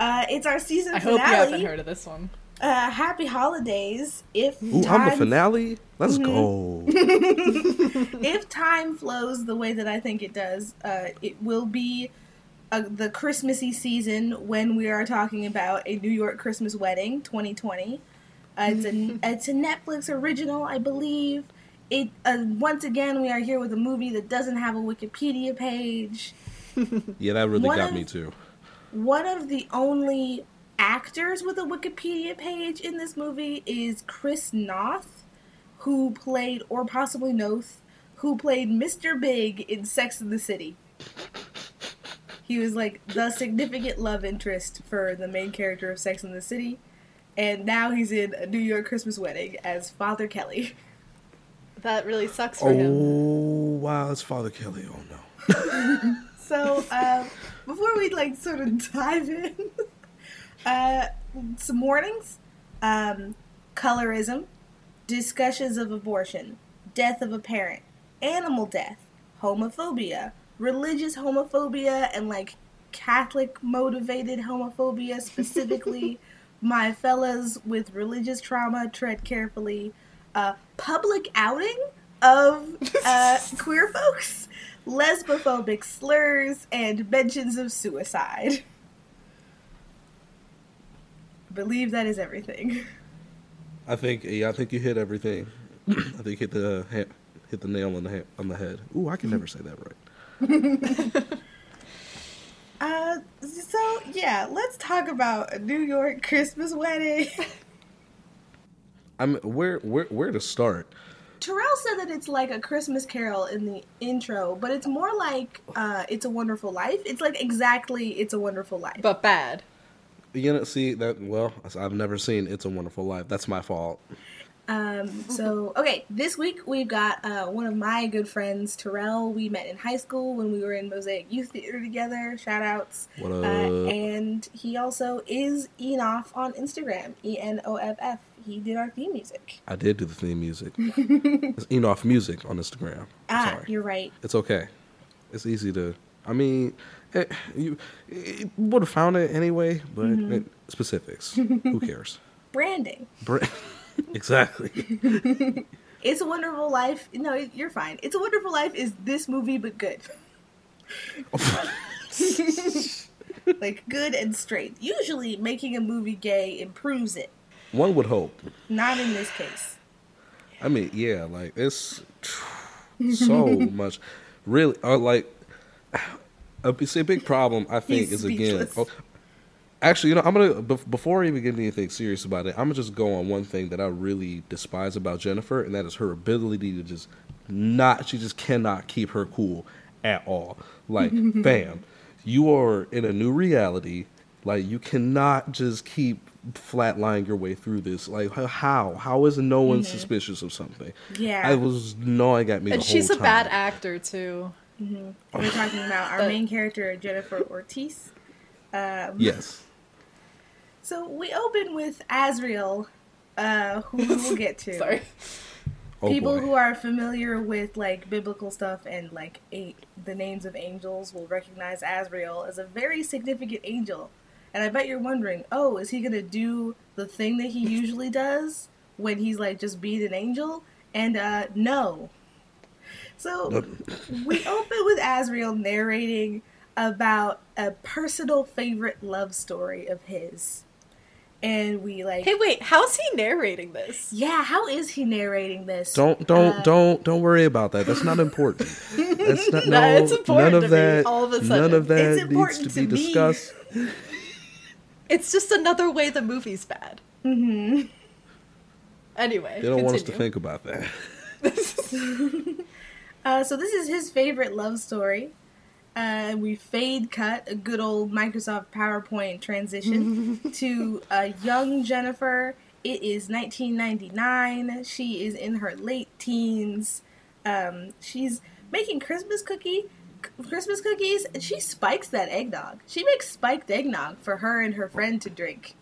Uh, it's our season I finale. hope you haven't heard of this one. Uh, happy holidays. If Ooh, I'm the finale. Let's Mm-hmm. go. if time flows the way that I think it does, uh, it will be uh, the Christmassy season when we are talking about a New York Christmas wedding, 2020. Uh, it's a it's a Netflix original, I believe. It uh, once again we are here with a movie that doesn't have a Wikipedia page. Yeah, that really One got of- me too. One of the only actors with a Wikipedia page in this movie is Chris Noth, who played, or possibly Noth, who played Mr. Big in Sex and the City. He was like the significant love interest for the main character of Sex and the City, and now he's in a New York Christmas wedding as Father Kelly. That really sucks for him. Oh wow, it's Father Kelly. Oh no. So, uh, before we like sort of dive in, uh, some warnings: um, colorism, discussions of abortion, death of a parent, animal death, homophobia, religious homophobia, and like Catholic motivated homophobia specifically. My fellas with religious trauma, tread carefully. Uh, public outing of uh, queer folks, lesbophobic slurs, and mentions of suicide. I believe that is everything. I think yeah, I think you hit everything. I think you hit the hit the nail on the ha- on the head. Ooh, I can never say that right. Uh, so yeah, let's talk about a New York Christmas wedding. I'm where where where to start? Terrell said that it's like a Christmas Carol in the intro, but it's more like uh, "It's a Wonderful Life." It's like exactly "It's a Wonderful Life." But bad. You know, see that? Well, I've never seen "It's a Wonderful Life." That's my fault. Um, so okay, this week we've got uh, one of my good friends, Terrell. We met in high school when we were in Mosaic Youth Theater together. Shout outs. What Uh, and he also is Enoff on Instagram. E N O F F. He did our theme music. I did do the theme music. it's Enough Music on Instagram. Ah, sorry. you're right. It's okay. It's easy to. I mean, it, you it would have found it anyway, but Mm-hmm. it, specifics. Who cares? Branding. Br- exactly. It's a Wonderful Life. No, you're fine. It's a Wonderful Life is this movie, but good. like good and straight. Usually, making a movie gay improves it. One would hope. Not in this case. I mean, yeah, like it's so much. Really, uh, like a, see, a big problem. I think He's is again. speechless. Oh, actually, you know, I'm gonna before I even get anything serious about it, I'm gonna just go on one thing that I really despise about Jennifer, and that is her ability to just not. She just cannot keep her cool at all. Like, fam, you are in a new reality. Like, you cannot just keep flatlining your way through this. Like, how? How is no one suspicious of something? Yeah. I was gnawing at me. And the she's whole a bad actor too. We're talking about our But- main character, Jennifer Ortiz. Um, Yes. So we open with Azrael, uh, who we will get to. Sorry. Oh, People boy. who are familiar with like biblical stuff and like a- the names of angels will recognize Azrael as a very significant angel. And I bet you're wondering, oh, is he gonna do the thing that he usually does when he's like just being an angel? And uh, no. So we open with Azrael narrating about a personal favorite love story of his. And we like Hey, wait. How's he narrating this? Yeah, how is he narrating this? Don't don't Uh, don't don't worry about that. That's not important. That's not No, no, important none to of me, that. all of a sudden None of that It's needs important to be me. discussed. It's just another way the movie's bad. Mm-hmm. Anyway, They don't want us to think about that. Uh, so this is his favorite love story. Uh, we fade cut a good old Microsoft PowerPoint transition to a young Jennifer. It is 1999. She is in her late teens. Um, she's making Christmas cookie, Christmas cookies, and she spikes that eggnog. She makes spiked eggnog for her and her friend to drink.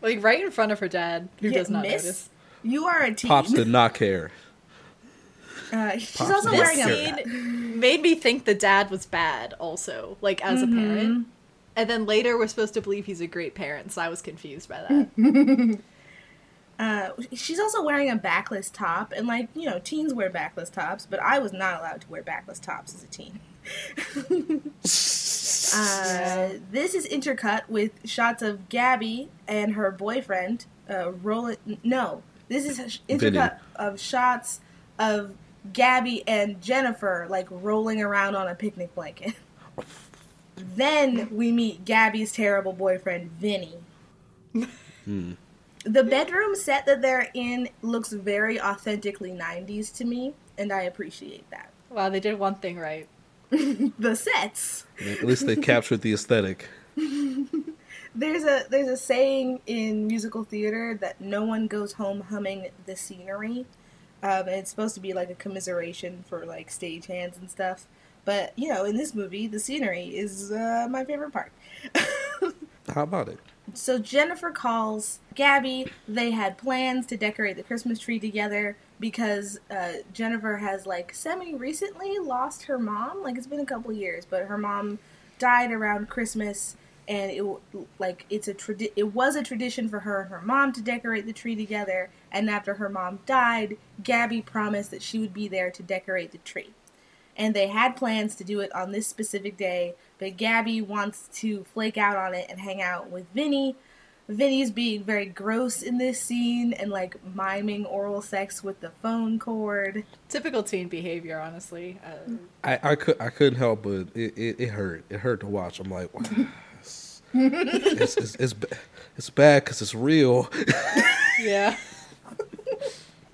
Like right in front of her dad, who Yeah, does not miss, notice. You are a teen. Pops did not care. Uh, she's Pops also This wearing a scene made me think the dad was bad. Also, like as a parent, And then later we're supposed to believe he's a great parent, so I was confused by that. Uh, she's also wearing a backless top, and like you know, teens wear backless tops, but I was not allowed to wear backless tops as a teen. uh, this is intercut with shots of Gabby and her boyfriend uh, rolling. No, this is intercut Vinny. of shots of Gabby and Jennifer like rolling around on a picnic blanket. then we meet Gabby's terrible boyfriend, Vinny. Hmm. The bedroom set that they're in looks very authentically 90s to me, and I appreciate that. wow, they did one thing right. The sets. At least they captured the aesthetic. There's a there's a saying in musical theater that no one goes home humming the scenery. Um, and it's supposed to be like a commiseration for like stagehands and stuff. But you know, in this movie, the scenery is uh, my favorite part. How about it? So Jennifer calls Gabby. They had plans to decorate the Christmas tree together because uh, Jennifer has like semi recently lost her mom. Like it's been a couple years, but her mom died around Christmas, and it w- like it's a tradi- It was a tradition for her and her mom to decorate the tree together. And after her mom died, Gabby promised that she would be there to decorate the tree and they had plans to do it on this specific day, but Gabby wants to flake out on it and hang out with Vinny. Vinny's being very gross in this scene and like miming oral sex with the phone cord. Typical teen behavior, honestly. Uh, I, I could I couldn't help but it, it, it hurt. It hurt to watch. I'm like, wow, it's, it's, it's, it's, bad because it's real. yeah.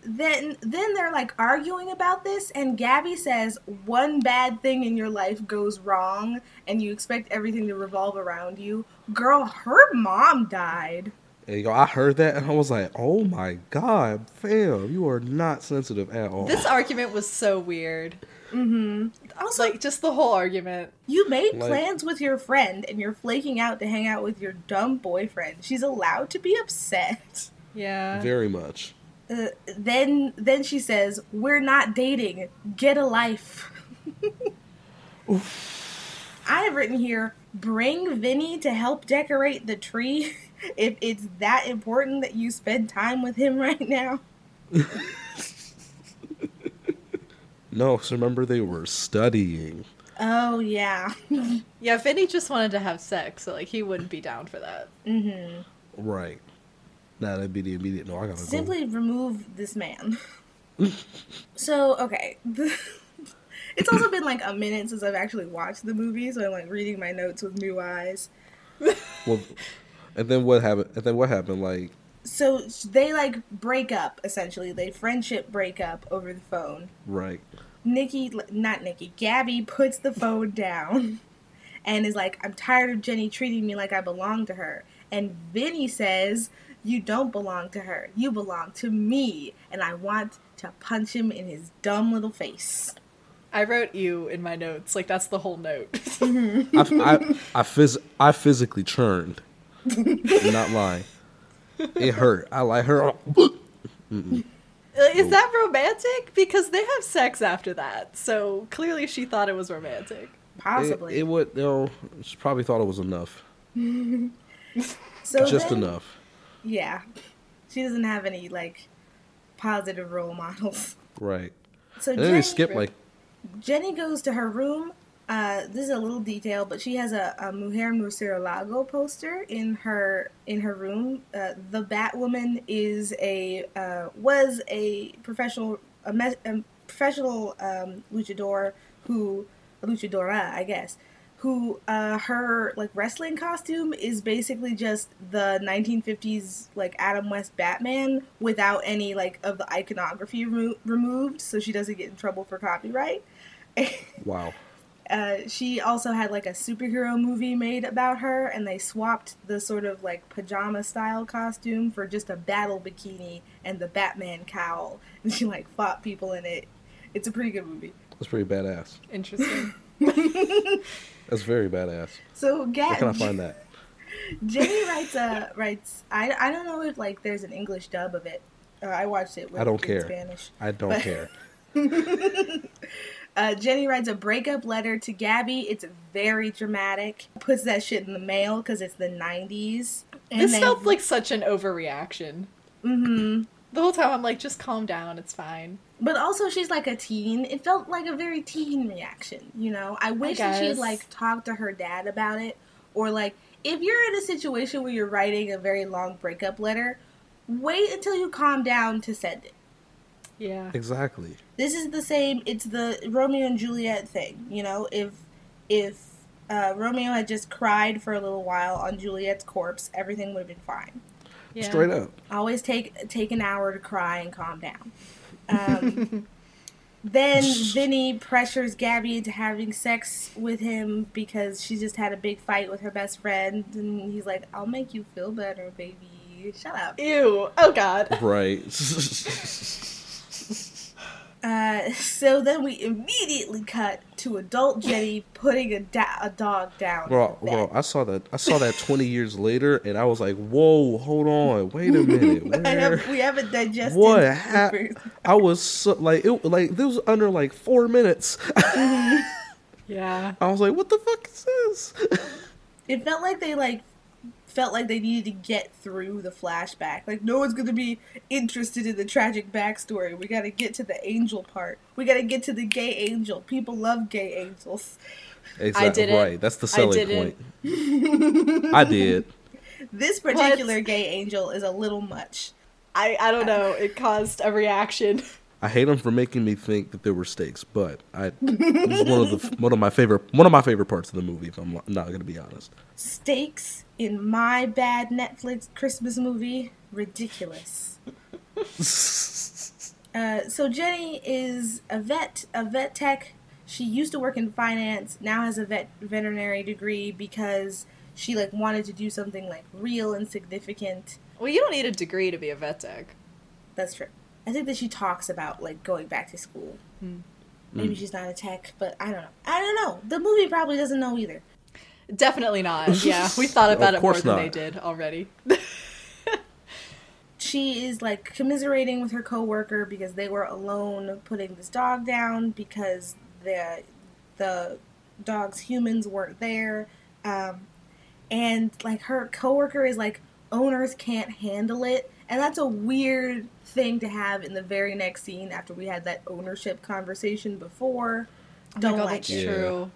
Then then they're like arguing about this and Gabby says one bad thing in your life goes wrong and you expect everything to revolve around you. Girl, her mom died. And yo, I heard that and I was like, oh my god, fam, you are not sensitive at all. This argument was so weird. Mm-hmm. Also, Like, just the whole argument. You made Like- plans with your friend and you're flaking out to hang out with your dumb boyfriend. She's allowed to be upset. Yeah. Very much. Uh, then then she says, "We're not dating. Get a life." I have written here, "Bring Vinny to help decorate the tree if it's that important that you spend time with him right now." No, so remember they were studying. Oh yeah. Yeah, Vinny just wanted to have sex, so like he wouldn't be down for that. Mm-hmm. Right. Now that'd be the immediate no, I gotta Simply remove this man. so, okay. it's also been like a minute since I've actually watched the movie, so I'm like reading my notes with new eyes. Well, and then what happened? And then what happened? Like, So they like break up essentially. They friendship break up over the phone. right. Nikki, not Nikki, Gabby puts the phone down and is like, I'm tired of Jenny treating me like I belong to her. And Vinny says, You don't belong to her. You belong to me. And I want to punch him in his dumb little face. I wrote you in my notes. Like that's the whole note. I, I, I, phys- I physically churned. I'm not lying. It hurt. I like her. Uh, Is that romantic? Because they have sex after that, so clearly she thought it was romantic. Possibly. It, it would. You know, she probably thought it was enough. so Just then- enough. Yeah. She doesn't have any like positive role models. Right. So And then Jenny, they skip like Jenny goes to her room. Uh, this is a little detail, but she has a, a Mujer Murcielago poster in her in her room. Uh, the Batwoman is a uh, was a professional a, me- a professional um, luchador who luchadora, I guess, who uh, her like wrestling costume is basically just the 1950s like Adam West Batman without any like of the iconography remo- removed, so she doesn't get in trouble for copyright. wow. Uh, she also had like a superhero movie made about her, and they swapped the sort of like pajama style costume for just a battle bikini and the Batman cowl, and she like fought people in it. It's a pretty good movie. That's pretty badass. Interesting. That's very badass. So, Where Gat, can I find that? Jenny writes a writes. I, I don't know if like there's an English dub of it. Uh, I watched it. With, I don't care. Spanish. I don't But- care. Uh, Jenny writes a breakup letter to Gabby. It's very dramatic. Puts that shit in the mail because it's the 90s. this felt like such an overreaction. hmm The whole time I'm like, just calm down, it's fine. But also, she's like a teen. It felt like a very teen reaction, you know? I wish that she'd like talked to her dad about it. Or like, if you're in a situation where you're writing a very long breakup letter, wait until you calm down to send it. Yeah. Exactly. this is the same it's the romeo and juliet thing you know if if uh, romeo had just cried for a little while on juliet's corpse everything would have been fine yeah. Straight up. always take take an hour to cry and calm down um, then vinny pressures gabby into having sex with him because she just had a big fight with her best friend and he's like i'll make you feel better baby shut up Ew. Oh god. Right. Uh, so then we immediately cut to adult Jenny putting a, da- a dog down. Bro, in bro, I saw that. I saw that twenty years later, and I was like, "Whoa, hold on, wait a minute, where?" have, we haven't digested. What the hap- first- I was so, like, it like this was under like four minutes. Yeah. I was like, "What the fuck is this?" It felt like they like felt like they needed to get through the flashback. Like no one's gonna be interested in the tragic backstory. We gotta get to the angel part. We gotta get to the gay angel. People love gay angels. Exactly didn't. right. That's the selling didn't. point. I did. This particular gay angel is a little much. I, I don't know. It caused a reaction. I hate them for making me think that there were stakes, but I it was one of the one of my favorite one of my favorite parts of the movie. If I'm not going to be honest. Stakes in my bad Netflix Christmas movie, ridiculous. Uh, so Jenny is a vet, a vet tech. She used to work in finance, now has a vet veterinary degree because she like wanted to do something like real and significant. Well, you don't need a degree to be a vet tech. That's true. I think that she talks about like going back to school. Hmm. Maybe she's not a tech, but I don't know. I don't know. The movie probably doesn't know either. Definitely not. Yeah, we thought about Of it more course than they did already. she is like commiserating with her coworker because they were alone putting this dog down because the the dog's humans weren't there um, and like her coworker is like owners can't handle it and that's a weird thing to have in the very next scene after we had that ownership conversation before Oh don't my God, like that's it true.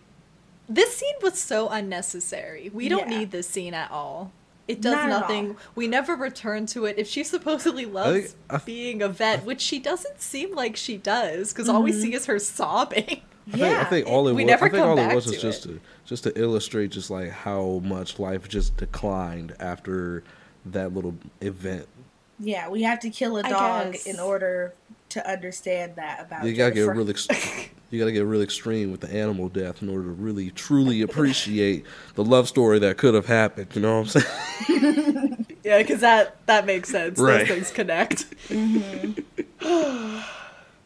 This scene was so unnecessary. We don't Yeah. need this scene at all. It does Not nothing. We never return to it. If she supposedly loves I- being a vet, which she doesn't seem like she does, because all we Mm-hmm. see is her sobbing. I think, yeah I think all it we was. never I think come all it was was to just it. to just to illustrate just like how much life just declined after that little event. yeah we have to kill a dog in order to understand that about You gotta get Jennifer. really, ex- you gotta get really extreme with the animal death in order to really truly appreciate the love story that could have happened. You know what I'm saying? Yeah, because that that makes sense. Right. Those things connect. Mm-hmm.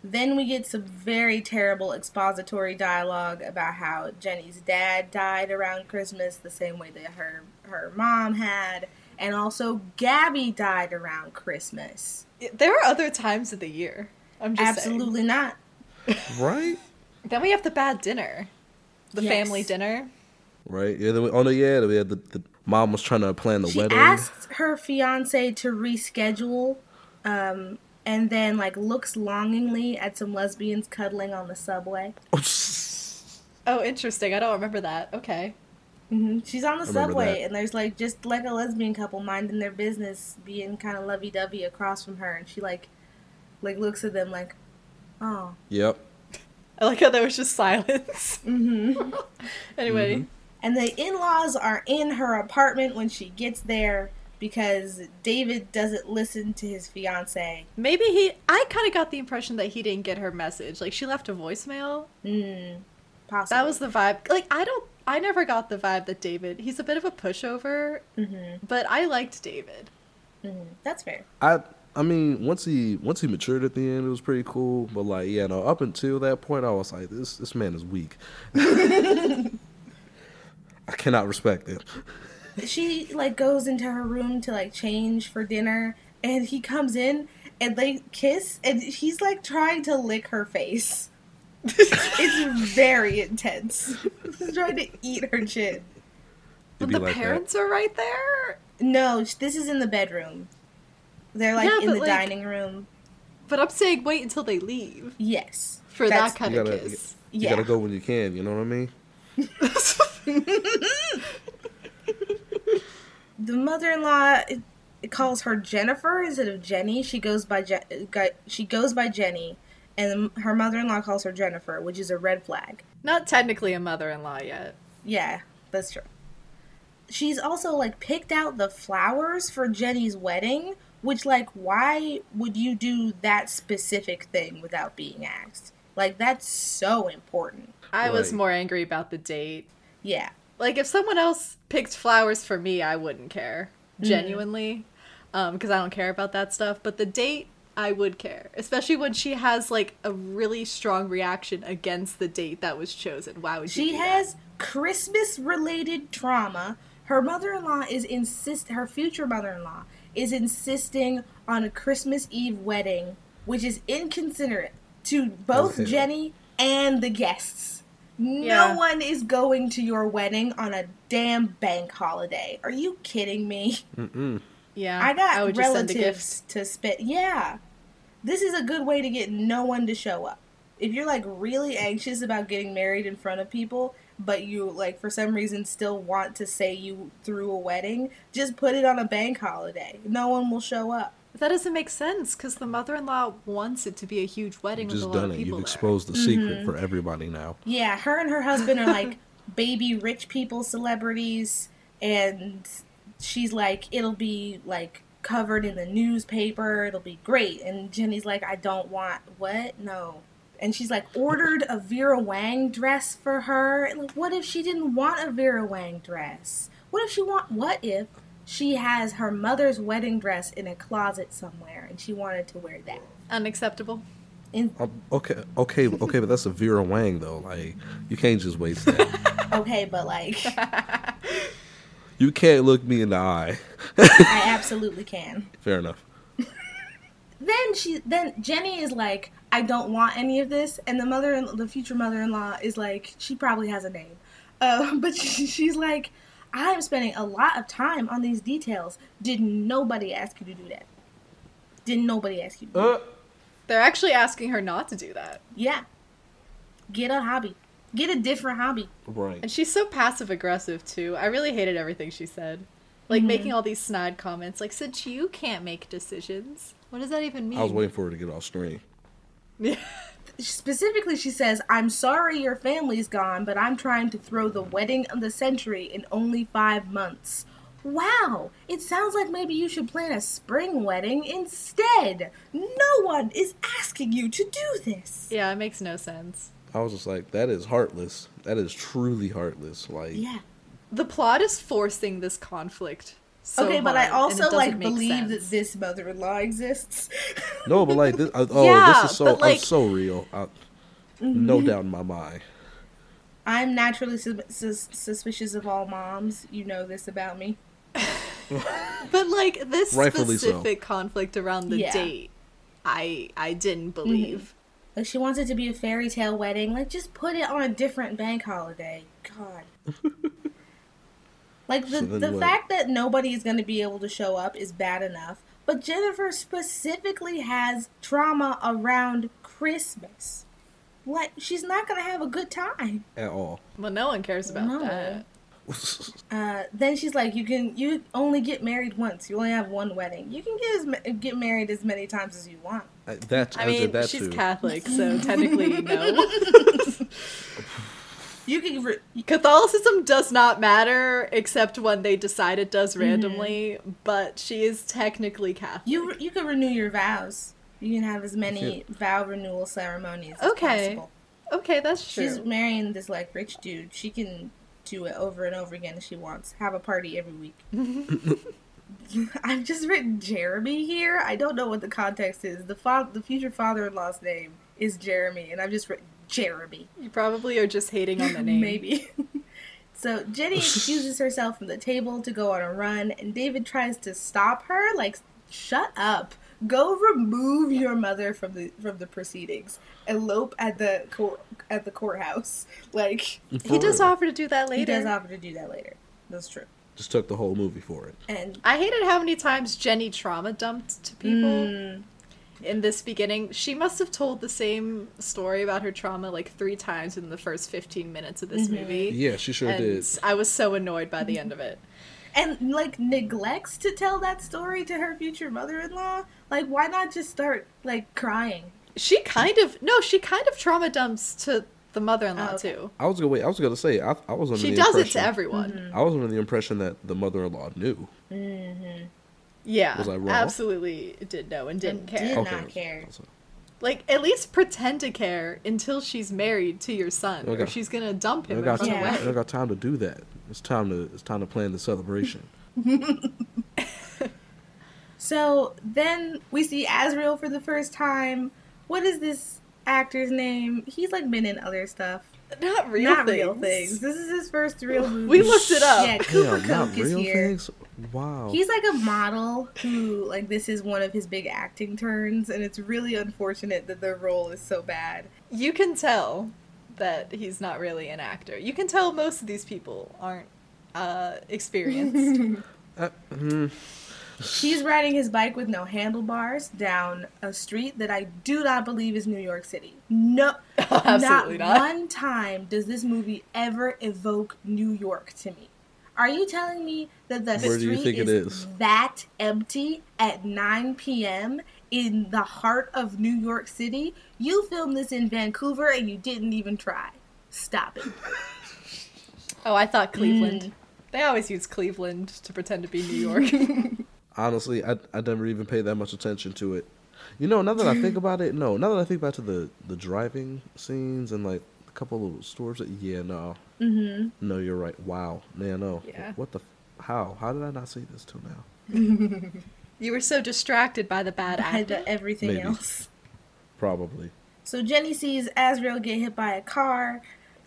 Then we get some very terrible expository dialogue about how Jenny's dad died around Christmas the same way that her her mom had, and also Gabby died around Christmas. there are other times of the year. I'm just saying. Absolutely not. right? Then we have the bad dinner, the Yes. family dinner. Right? Yeah. Then we, oh no, yeah. We had the, the mom was trying to plan the wedding. She asked her fiance to reschedule, um, and then like looks longingly at some lesbians cuddling on the subway. Oh, interesting. I don't remember that. Okay. hmm She's on the I subway, that. and there's like just like a lesbian couple minding their business, being kind of lovey dovey across from her, and she like, like looks at them like, oh, yep. I like how there was just silence. mm-hmm. anyway, And the in-laws are in her apartment when she gets there because David doesn't listen to his fiance. maybe he. I kind of got the impression that he didn't get her message. Like she left a voicemail. Mm, possibly. That was the vibe. Like I don't. I never got the vibe that David. He's a bit of a pushover, mm-hmm. but I liked David. Mm-hmm. That's fair. I I mean, once he once he matured at the end, it was pretty cool. But like, yeah, no, up until that point, I was like, this this man is weak. I cannot respect him. She like goes into her room to like change for dinner, and he comes in and they kiss, and he's like trying to lick her face. it's very intense. He's trying to eat her chin. But the like parents are right there. No, this is in the bedroom. They're like Yeah, in the like- dining room. But I'm saying wait until they leave Yes. for that kind of gotta- kiss. You Yeah. gotta go when you can. You know what I mean? the mother-in-law it, it calls her Jennifer instead of Jenny. She goes by Je- she goes by Jenny, and her mother-in-law calls her Jennifer, which is a red flag. Not technically a mother-in-law yet. Yeah, that's true. She's also like picked out the flowers for Jenny's wedding, which like why would you do that specific thing without being asked? Like that's so important. I was more angry about the date. Yeah. Like if someone else picked flowers for me, I wouldn't care. Genuinely. Um, because I don't care about that stuff. But the date I would care. Especially when she has like a really strong reaction against the date that was chosen. Why would you She has Christmas related trauma. Her mother-in-law is insist her future mother-in-law is insisting on a Christmas Eve wedding, which is inconsiderate to both Okay. Jenny and the guests. No Yeah. one is going to your wedding on a damn bank holiday. Are you kidding me? Mm-mm. Yeah. I got would just send a gift. relatives to spit. Yeah. This is a good way to get no one to show up. If you're like really anxious about getting married in front of people, but you like for some reason still want to say you threw a wedding, just put it on a bank holiday. No one will show up. That doesn't make sense because the mother-in-law wants it to be a huge wedding You've with a just lot done of it. people You've there. exposed the secret mm-hmm. for everybody now. Yeah, her and her husband are like baby rich people celebrities, and she's like, it'll be like covered in the newspaper, it'll be great. And Jenny's like, I don't want what? No. And she's like, ordered a Vera Wang dress for her. Like, what if she didn't want a Vera Wang dress? What if she want? What if she has her mother's wedding dress in a closet somewhere, and she wanted to wear that? Unacceptable. In, Um, okay, okay, okay, but that's a Vera Wang though. Like you can't just waste that. okay, but like, you can't look me in the eye. I absolutely can. Fair enough. then she then Jenny is like, I don't want any of this, and the mother the future mother in law is like, she probably has a name, uh, but she, she's like, I'm spending a lot of time on these details. Did nobody ask you to do that? Did nobody ask you? To do that? Uh, They're actually asking her not to do that. Yeah, get a hobby, get a different hobby. right. And she's so passive aggressive too. I really hated everything she said. Like Mm-hmm. making all these snide comments like since you can't make decisions. What does that even mean? I was waiting for her to get off screen. Yeah. Specifically, she says, I'm sorry your family's gone, but I'm trying to throw the wedding of the century in only five months. Wow, it sounds like maybe you should plan a spring wedding instead. No one is asking you to do this. Yeah, it makes no sense. I was just like, that is heartless. That is truly heartless. Like, Yeah. The plot is forcing this conflict. So okay, but I hard, and it also like believe sense. that this mother-in-law exists. no, but like, this, uh, oh, Yeah, this is so, but, like- uh, so real. I, Mm-hmm. No doubt in my mind. I'm naturally sus- sus- suspicious of all moms. You know this about me. But like this Rightfully so. specific conflict around the Yeah. date, I I didn't believe. Like she wants it to be a fairy tale wedding. Like just put it on a different bank holiday. God. like the So the what? fact that nobody is going to be able to show up is bad enough. But Jennifer specifically has trauma around Christmas. Like she's not going to have a good time. At all. Well, no one cares about No. that. Uh, then she's like, "You can you only get married once. You only have one wedding. You can get as ma- get married as many times as you want." I- that, I I mean, that she's too. Catholic, so technically no. You can re- Catholicism does not matter except when they decide it Mm-hmm. does randomly, but she is technically Catholic. you you can renew your vows. You can have as many vow renewal ceremonies as Okay. possible. okay, that's true. She's marrying this like rich dude. She can do it over and over again if she wants. Have a party every week. I've just written Jeremy here. I don't know what the context is. The fa- the future father-in-law's name is Jeremy, and I've just written Jeremy. You probably are just hating on the name. Maybe. so Jenny excuses herself from the table to go on a run, and David tries to stop her. Like, shut up. go remove your mother from the from the proceedings. Elope at the court at the courthouse. Like he does real. offer to do that later. he does offer to do that later. That's true. Just took the whole movie for it. And I hated how many times Jenny trauma dumped to people mm, in this beginning. She must have told the same story about her trauma like three times in the first 15 minutes of this mm-hmm. movie. Yeah, she sure and did. I was so annoyed by the end of it. and like neglects to tell that story to her future mother-in-law. Like why not just start like crying? She kind of no, she kind of trauma dumps to the mother-in-law Oh, okay. too. I was gonna wait. I was gonna say I, I was under She the does it to everyone. Mm-hmm. I was under the impression that the mother-in-law knew. Mm-hmm. Yeah, Was I wrong? absolutely did know and didn't And care. did- Okay. not care. Like at least pretend to care until she's married to your son, Okay. or she's gonna dump him. I him got, and run Yeah. away. I got time to do that. It's time to it's time to plan the celebration. So then we see Azrael for the first time. What is this actor's name? He's like been in other stuff. Not real not things. real things. This is his first real movie. We looked it up. Yeah, Cooper Damn, not is real here. things. Wow. He's like a model who, like, this is one of his big acting turns, and it's really unfortunate that the role is so bad. You can tell that he's not really an actor. You can tell most of these people aren't uh, experienced. Uh, hmm. He's riding his bike with no handlebars down a street that I do not believe is New York City. No, Absolutely not, not. one time does this movie ever evoke New York to me. Are you telling me that the Where do you street think it is, is? that empty at 9 p.m. in the heart of New York City? You filmed this in Vancouver and you didn't even try. Stop it. oh, I thought Cleveland. Mm. They always use Cleveland to pretend to be New York. Honestly, I I never even paid that much attention to it. You know, now that I think about it, no. Now that I think back to the the driving scenes and like a couple of little stores, that, yeah, no, hmm no, you're right. Wow, yeah, no. Yeah. What the? How? How did I not see this till now? you were so distracted by the bad I had acting. to everything Maybe. else. Probably. So Jenny sees Azrael get hit by a car.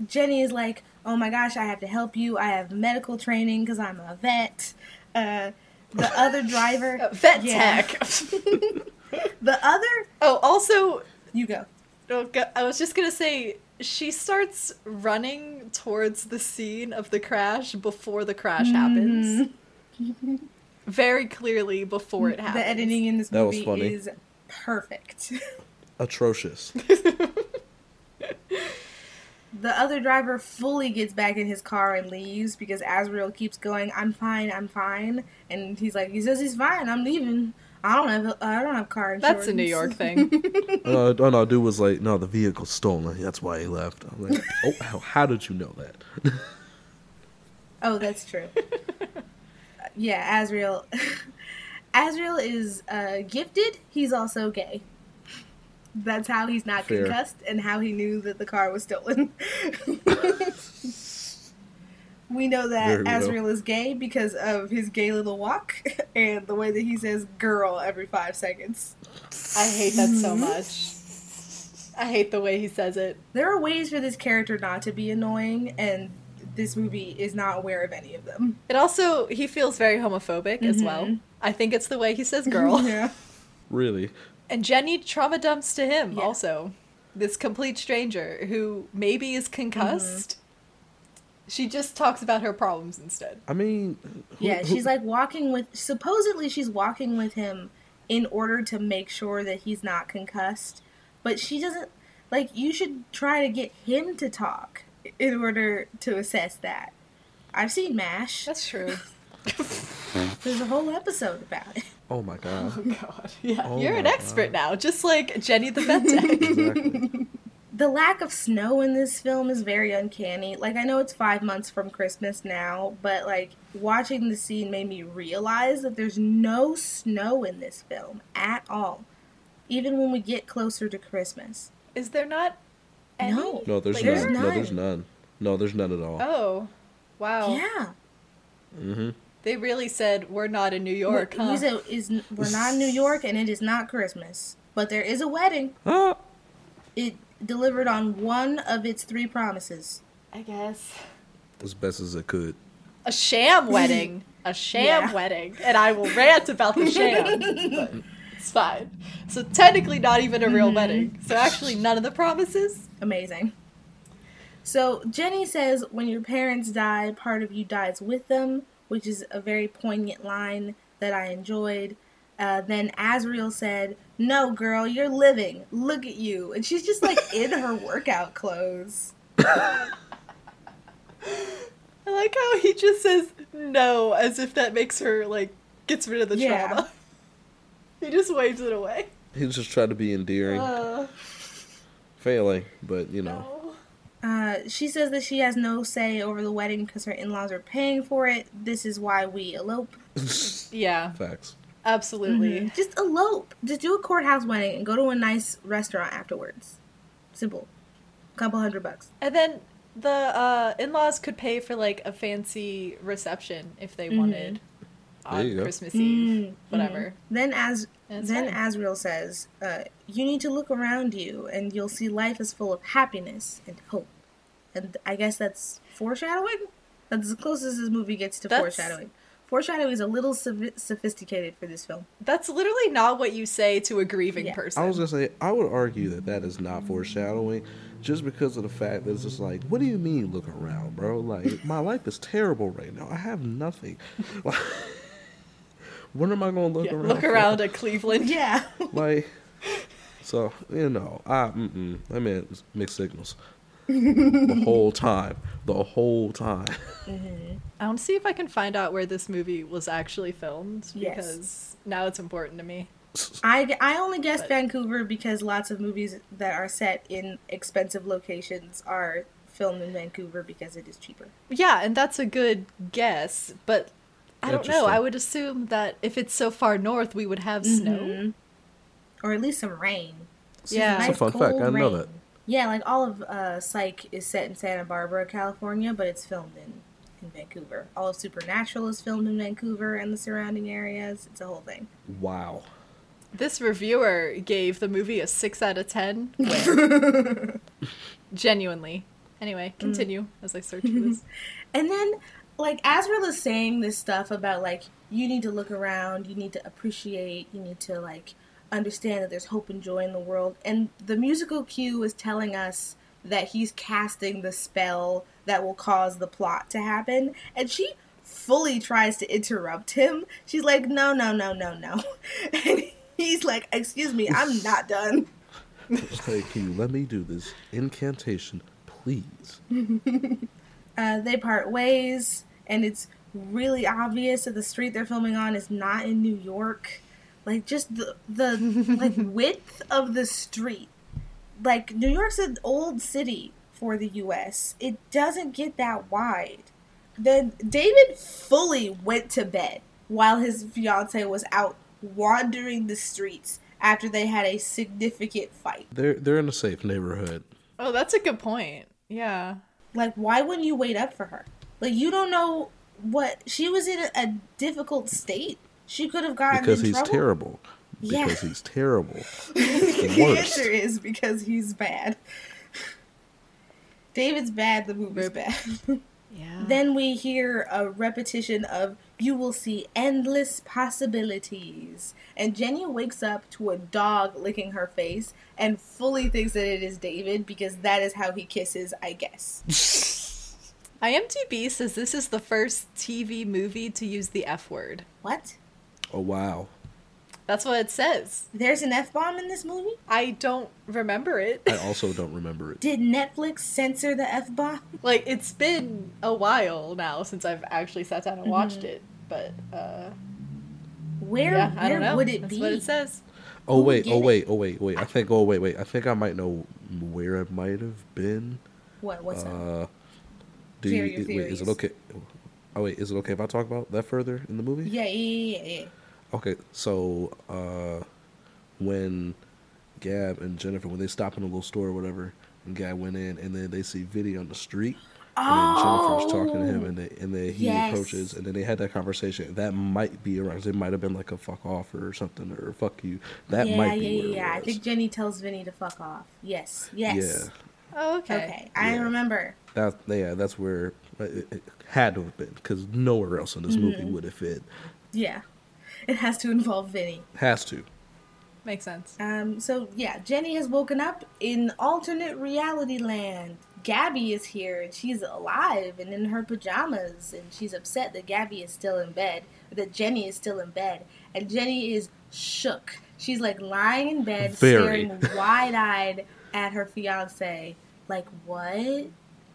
Jenny is like, "Oh my gosh, I have to help you. I have medical training because I'm a vet." Uh, the other driver, Uh, Vet tech. the other, oh, also, you go. Oh, I was just gonna say she starts running towards the scene of the crash before the crash mm-hmm. happens. Very clearly before it happens. The editing in this That was movie funny. is perfect. Atrocious. the other driver fully gets back in his car and leaves because Azrael keeps going, "I'm fine, I'm fine," and he's like, "He says he's fine. I'm leaving. I don't have, I don't have car insurance." That's a New York thing. uh, oh no, dude was like, no, the vehicle's stolen. That's why he left. I'm like, oh, how, how did you know that? Oh, that's true. yeah, Azrael. Azrael is uh, gifted. He's also gay. That's how he's not Fair. concussed and how he knew that the car was stolen. We know that Very well. Azrael is gay because of his gay little walk and the way that he says girl every five seconds. I hate that so much. I hate the way he says it. There are ways for this character not to be annoying, and this movie is not aware of any of them. It also he feels very homophobic as well. Mhm. I think it's the way he says girl. yeah. really? And Jenny trauma dumps to him Yeah. also. This complete stranger who maybe is concussed. She just talks about her problems instead. I mean, who- Yeah, who- she's like walking with. Supposedly, she's walking with him in order to make sure that he's not concussed. But she doesn't. Like, you should try to get him to talk in order to assess that. I've seen MASH. That's true. There's a whole episode about it. Oh my god. oh god. Yeah. Oh You're an my expert now, just like Jenny the vet tech. exactly. The lack of snow in this film is very uncanny. Like, I know it's five months from Christmas now, but, like, watching the scene made me realize that there's no snow in this film at all. Even when we get closer to Christmas. Is there not any? No. No, there's Like, none. there's No, there's none. none. No, there's none at all. Oh. Wow. Yeah. Mm-hmm. They really said we're not in New York, We- huh? we said is we're not in New York and it is not Christmas, but there is a wedding. Ah, It delivered on one of its three promises. I guess. as best as it could. A sham wedding. A sham Yeah. wedding. And I will rant about the sham. but It's fine. So technically not even a real Mm-hmm. wedding. So actually none of the promises. Amazing. So Jenny says, when your parents die, part of you dies with them, which is a very poignant line that I enjoyed. Uh, then Azrael said, No, girl, you're living. Look at you. And she's just like in her workout clothes. I like how he just says no as if that makes her like gets rid of the Yeah. trauma. He just waves it away. He just trying to be endearing, Uh, failing, but you know. no. Uh, she says that she has no say over the wedding because her in laws are paying for it. This is why we elope. Yeah, Facts. Absolutely. Mhm. Just elope. Just do a courthouse wedding and go to a nice restaurant afterwards. Simple. Couple hundred bucks. And then the uh, in-laws could pay for like a fancy reception if they wanted There you on go. Christmas Eve, Mm, whatever. Then as And then fine. Azrael says, uh, "You need to look around you, and you'll see life is full of happiness and hope." And I guess that's foreshadowing. That's as close as this movie gets to That's- foreshadowing. Foreshadowing is a little sophi- sophisticated for this film. That's literally not what you say to a grieving Yeah. person. I was gonna say I would argue that that is not foreshadowing, just because of the fact that it's just like, what do you mean look around, bro? Like my life is terrible right now. I have nothing. Like, when am I gonna look Yeah, around? look for? around at Cleveland. Yeah. Like, so you know, I mm-mm, I mean mixed signals the whole time, the whole time. I want to see if I can find out where this movie was actually filmed Yes. because now it's important to me. I, I only guessed But- Vancouver because lots of movies that are set in expensive locations are filmed in Vancouver because it is cheaper. Yeah, and that's a good guess, but I don't know. I would assume that if it's so far north, we would have snow. Mhm. Or at least some rain. Just Yeah. It's a fun fact. I know rain. that. Yeah, like all of uh, Psych is set in Santa Barbara, California, but it's filmed in, in Vancouver. All of Supernatural is filmed in Vancouver and the surrounding areas. It's a whole thing. Wow. This reviewer gave the movie a 6 out of 10. Genuinely. Anyway, continue as I search for this. And then, like, Azrael is saying this stuff about, like, you need to look around, you need to appreciate, you need to, like, understand that there's hope and joy in the world. And the musical cue is telling us that he's casting the spell that will cause the plot to happen. And she fully tries to interrupt him. She's like, no, no, no, no, no. And he's like, excuse me, I'm not done. Like, can you let me do this incantation, please? uh, they part ways, and it's really obvious that the street they're filming on is not in New York. Like just the the like width of the street. Like New York's an old city for the U.S. It doesn't get that wide. Then David fully went to bed while his fiance was out wandering the streets after they had a significant fight. They're they're in a safe neighborhood. Oh, that's a good point. Yeah. Like, why wouldn't you wait up for her? Like, you don't know what she was in a, a difficult state. She could have gotten Because in he's trouble. terrible. Yeah. Because he's terrible. the answer is because he's bad. David's bad. The movie's bad. Yeah. then we hear a repetition of "You will see endless possibilities," and Jenny wakes up to a dog licking her face and fully thinks that it is David because that is how he kisses. I guess. IMDb says this is the first TV movie to use the F word. What? Oh wow. That's what it says. There's an F bomb in this movie? I don't remember it. I also don't remember it. Did Netflix censor the F bomb? like it's been a while now since I've actually sat down and watched it, but uh Where yeah, I where don't know. would it That's be? what it says. Oh wait, oh wait, oh wait, wait. I think oh wait, wait. I think I might know where it might have been. What? What's up? Uh do you, your wait, is it okay? Oh wait, is it okay if I talk about that further in the movie? Yeah, yeah, yeah, yeah. Okay, so uh when Gab and Jennifer when they stop in a little store or whatever, and Gab went in and then they see Vinny on the street. And then Jennifer's talking to him, and they, and then he Oh, Yes. approaches, and then they had that conversation. That might be around. It might have been like a fuck off or something, or fuck you. That yeah, might be yeah, where yeah, yeah. I think Jenny tells Vinny to fuck off. Yes, yes. Yeah, Oh, okay. Okay, I Yeah. remember. that yeah, that's where it, it had to have been because nowhere else in this movie Mm-hmm. would it fit. Yeah, it has to involve Vinny. Has to. Makes sense. Um, so yeah, Jenny has woken up in alternate reality land. Gabby is here and she's alive and in her pajamas and she's upset that Gabby is still in bed, that Jenny is still in bed, and Jenny is shook. She's like lying in bed, Very. staring wide-eyed at her fiance. Like what?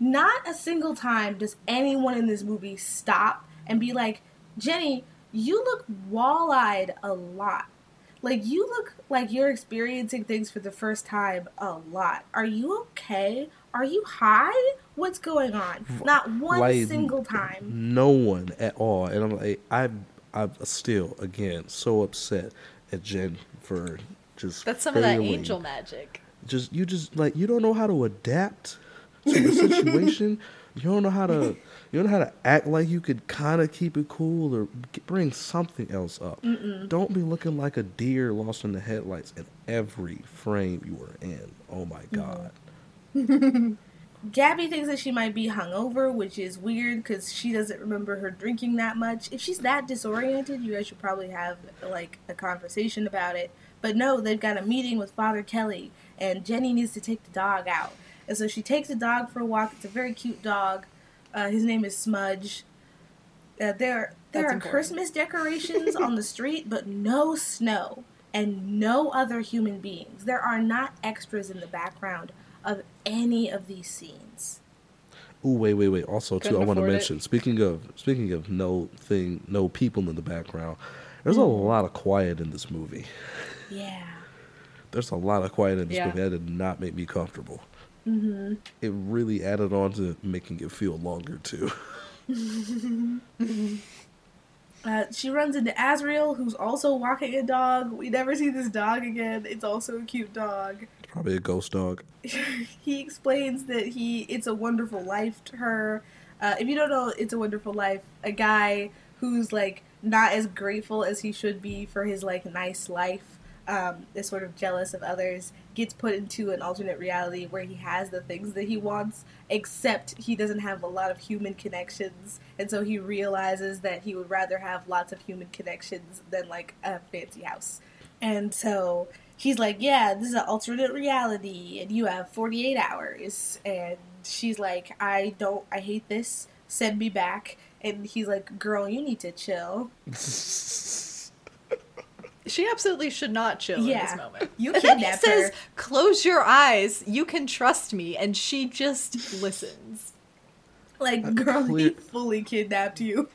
Not a single time does anyone in this movie stop and be like, Jenny, you look wall-eyed a lot. Like you look like you're experiencing things for the first time a lot. Are you okay? Are you high? What's going on? Not one Like, single time. No one at all. And I'm like, I, I'm still again so upset at Jen for just. That's some of that angel magic. Just you just like you don't know how to adapt to the situation. you don't know how to. You don't know how to act like you could kind of keep it cool or bring something else up. Don't be looking like a deer lost in the headlights in every frame you are in. Oh my god. Gabby thinks that she might be hungover, which is weird because she doesn't remember her drinking that much. If she's that disoriented, you guys should probably have like a conversation about it. But no, they've got a meeting with Father Kelly, and Jenny needs to take the dog out. And so she takes the dog for a walk. It's a very cute dog. Uh, his name is Smudge. Uh, there, there That's are important. Christmas decorations on the street, but no snow and no other human beings. There are not extras in the background of any of these scenes. Ooh, wait, wait, wait. Also, too, Couldn't I want to afford it. mention. Speaking of speaking of no thing, no people in the background. There's a Mm. lot of quiet in this movie. Yeah. There's a lot of quiet in this Yeah. movie. That did not make me comfortable. Mm-hmm. It really added on to making it feel longer too. Uh, she runs into Azrael, who's also walking a dog. We never see this dog again. It's also a cute dog. Probably a ghost dog. he explains that he it's a wonderful life to her. Uh, if you don't know, it's a wonderful life. A guy who's like not as grateful as he should be for his like nice life, um, is sort of jealous of others. Gets put into an alternate reality where he has the things that he wants, except he doesn't have a lot of human connections, and so he realizes that he would rather have lots of human connections than like a fancy house. And so he's like, Yeah, this is an alternate reality, and you have 48 hours. And she's like, I don't, I hate this. Send me back. And he's like, Girl, you need to chill. She absolutely should not chill in this moment. You and then he kidnapped says, her. "Close your eyes. You can trust me," and she just listens. Like, girl, he fully kidnapped you.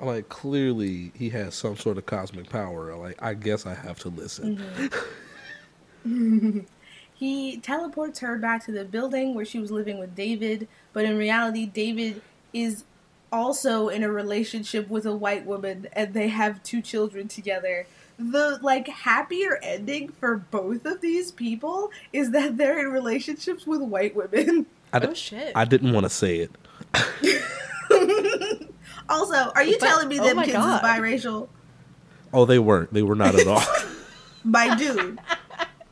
I'm like, clearly he has some sort of cosmic power. Like, I guess I have to listen. Mm-hmm. he teleports her back to the building where she was living with David, but in reality, David is also in a relationship with a white woman and they have two children together. The like happier ending for both of these people is that they're in relationships with white women. I, Oh shit! I didn't want to say it. Also, are you But- telling me oh them my kids God. is biracial? Oh, they weren't. They were not at all. My dude,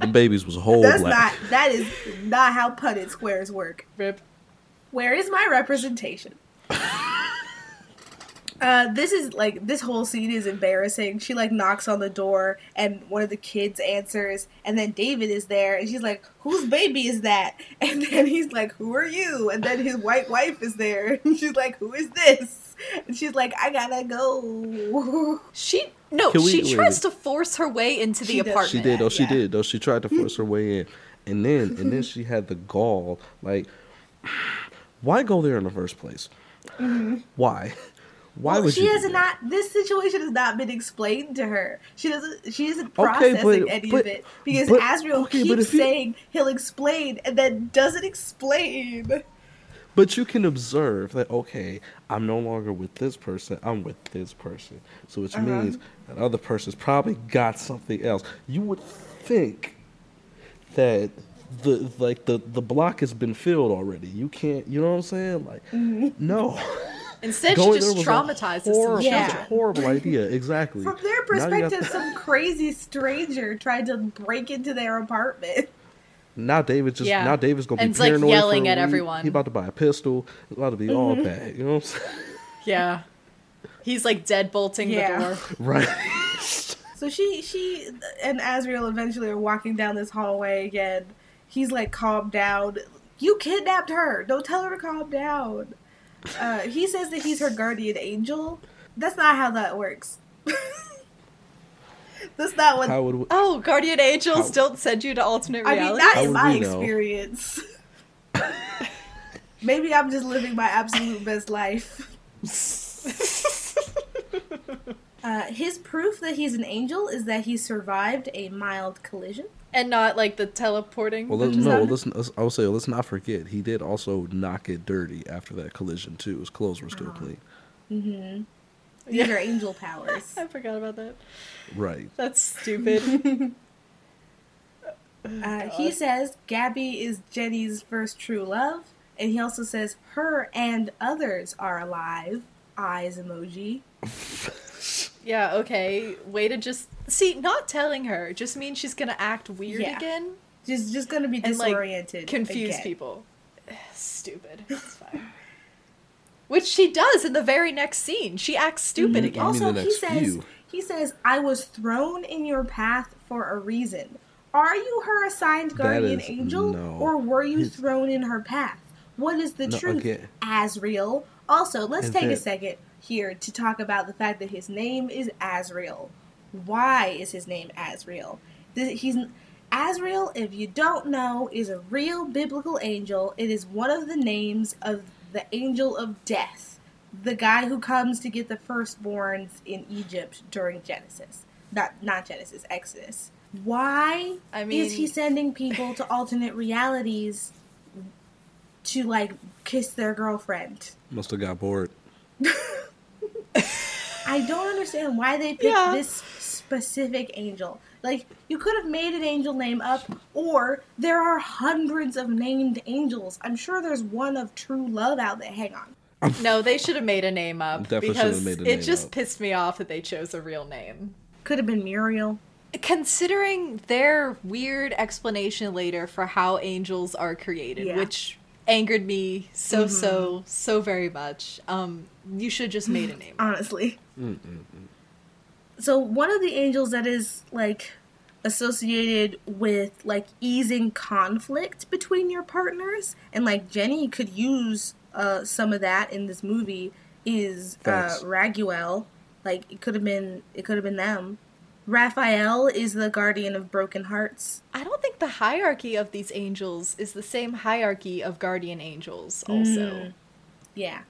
the babies was whole that's black. not that is not how Punnett squares work. Rip. Where is my representation? Uh, this is like this whole scene is embarrassing. She like knocks on the door and one of the kids answers, and then David is there, and she's like, "Whose baby is that?" And then he's like, "Who are you?" And then his white wife is there, and she's like, "Who is this?" And she's like, "I gotta go." She no. We- she tries wait. to force her way into the She does. apartment. She did, though. She Yeah. did, though. She tried to force her way in, and then and then she had the gall. Like, why go there in the first place? Why? Why Well, would she has not. This situation has not been explained to her. She doesn't. She isn't Okay, but- processing any but- of it because but- Azrael okay, keeps if you- saying he'll explain and then doesn't explain. But you can observe that okay, I'm no longer with this person. I'm with this person. So which Uh-huh. means that other person's probably got something else. You would think that the like the the block has been filled already. You can't. You know what I'm saying? Like Mm-hmm. no. Instead, Going she just was traumatizes horrible, some Yeah. That's a horrible idea. Exactly. From their Now got- perspective, some crazy stranger tried to break into their apartment. Now David just Yeah. now David's gonna And be it's, like, yelling for a at week. everyone. He about to buy a pistol. It's about to be all Mm-hmm. bad. You know what I'm saying? Yeah. He's like deadbolting Yeah. the door. Right. So she she and Azrael eventually are walking down this hallway again. He's like, calm down. You kidnapped her. Don't tell her to calm down. Uh, he says that he's her guardian angel. That's not how that works. That's not what. How would we, Oh, guardian angels How- don't send you to alternate I mean, reality. not How in my experience. Maybe I'm just living my absolute best life. Uh, his proof that he's an angel is that he survived a mild collision. And not like the teleporting. well, let's, no, not- listen. let's- I will say, let's not forget, he did also knock it dirty after that collision too. His clothes were still Oh. clean. Mm-hmm. These Yeah. are angel powers. I forgot about that. Right. That's stupid. Uh, he says Gabby is Jenny's first true love, and he also says her and others are alive. Eyes emoji. yeah, okay. Way to just see. Not telling her just means she's gonna act weird Yeah. again, Just, just gonna be And, like, disoriented. confuse again. people. Stupid. It's fine. Which she does in the very next scene. She acts stupid Mhm. again. Also, he says few. he says I was thrown in your path for a reason. Are you her assigned guardian is- angel, no. or were you His- thrown in her path? What is the No, truth? again. Azrael. Also, let's And take a second here to talk about the fact that his name is Azrael. Why is his name Azrael? This, he's Azrael. If you don't know, is a real biblical angel. It is one of the names of the angel of death, the guy who comes to get the firstborns in Egypt during Genesis. Not not Genesis, Exodus. Why I is he sending people to alternate realities to like kiss their girlfriend? Must have got bored. I don't understand why they picked Yeah. this specific angel. Like, you could have made an angel name up, or there are hundreds of named angels. I'm sure there's one of true love out there. Hang on. No, they should have made a name up Definitely should have because made a it just up. pissed me off that they chose a real name. Could have been Muriel. Considering their weird explanation later for how angels are created, Yeah. which angered me so so so very much. Um, you should just made a name. honestly. So one of the angels that is like associated with like easing conflict between your partners, and like Jenny could use uh, some of that in this movie is uh, Raguel. Like it could have been, it could have been them. Raphael is the guardian of broken hearts. I don't think the hierarchy of these angels is the same hierarchy of guardian angels, also. Mm. Yeah,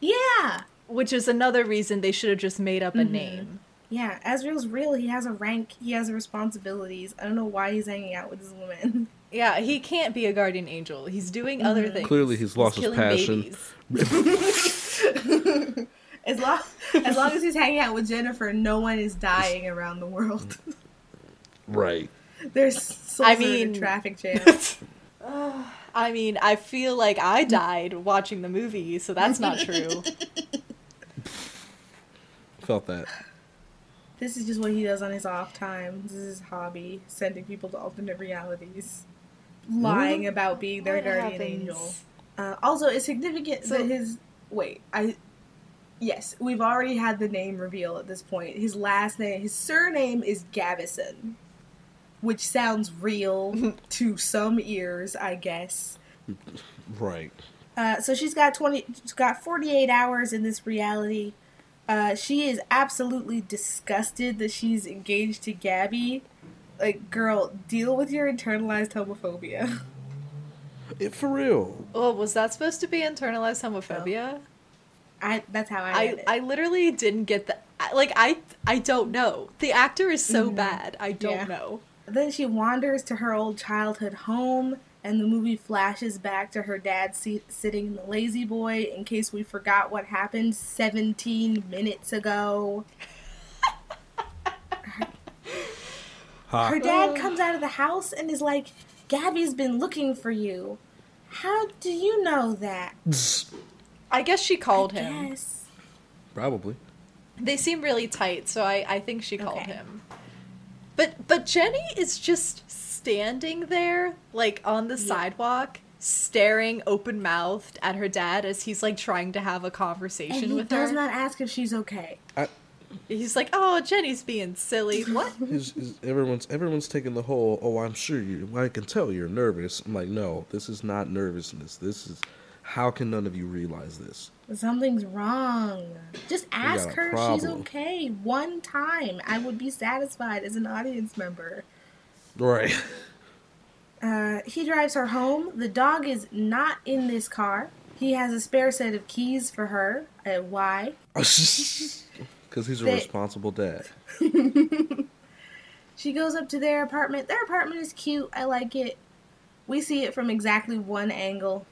yeah, Which is another reason they should have just made up a Mhm. name. yeah. Azrael's real. He has a rank. He has responsibilities. I don't know why he's hanging out with this woman. Yeah, he can't be a guardian angel. He's doing other Mhm. things. Clearly he's lost his passion. babies. As long as long as he's hanging out with Jennifer, no one is dying around the world. Right. There's souls I I mean, mean- traffic jams. I mean, I feel like I died watching the movie, so that's not true. Felt that. this is just what he does on his off time. This is his hobby, sending people to alternate realities, lying about being their What guardian happens? angel. Uh, also, it's significant So- that his wait, I yes, we've already had the name reveal at this point. His last name, his surname is Gavison, which sounds real to some ears, I guess. Right. Uh, so she's got twenty, she's got forty eight hours in this reality. Uh, she is absolutely disgusted that she's engaged to Gabby. Like, girl, deal with your internalized homophobia. It, for real. Oh, was that supposed to be internalized homophobia? I that's how I I, read it. I literally didn't get the like I I don't know. The actor is so mm-hmm. bad. I don't Yeah. know. Then she wanders to her old childhood home, and the movie flashes back to her dad se- sitting in the lazy boy. In case we forgot what happened 17 minutes ago, Ha. her dad comes out of the house and is like, "Gabby's been looking for you. How do you know that?" I guess she called him. Yes. Probably. They seem really tight, so I I think she called Okay. him. But but Jenny is just standing there like on the sidewalk staring open mouthed at her dad as he's like trying to have a And conversation he with does her. Does not ask if she's okay. I, He's like, "Oh, Jenny's being silly." What? He's, he's- everyone's everyone's taking the whole. Oh, I'm sure you. I can tell you're nervous. I'm like, no, this is not nervousness. This is. How can none of you realize this? Something's wrong. Just ask her she's okay. One time. I would be satisfied as an audience member. Right. Uh, he drives her home. The dog is not in this car. He has a spare set of keys for her. Uh, why? Because he's a They- responsible dad. She goes up to their apartment. Their apartment is cute. I like it. We see it from exactly one angle.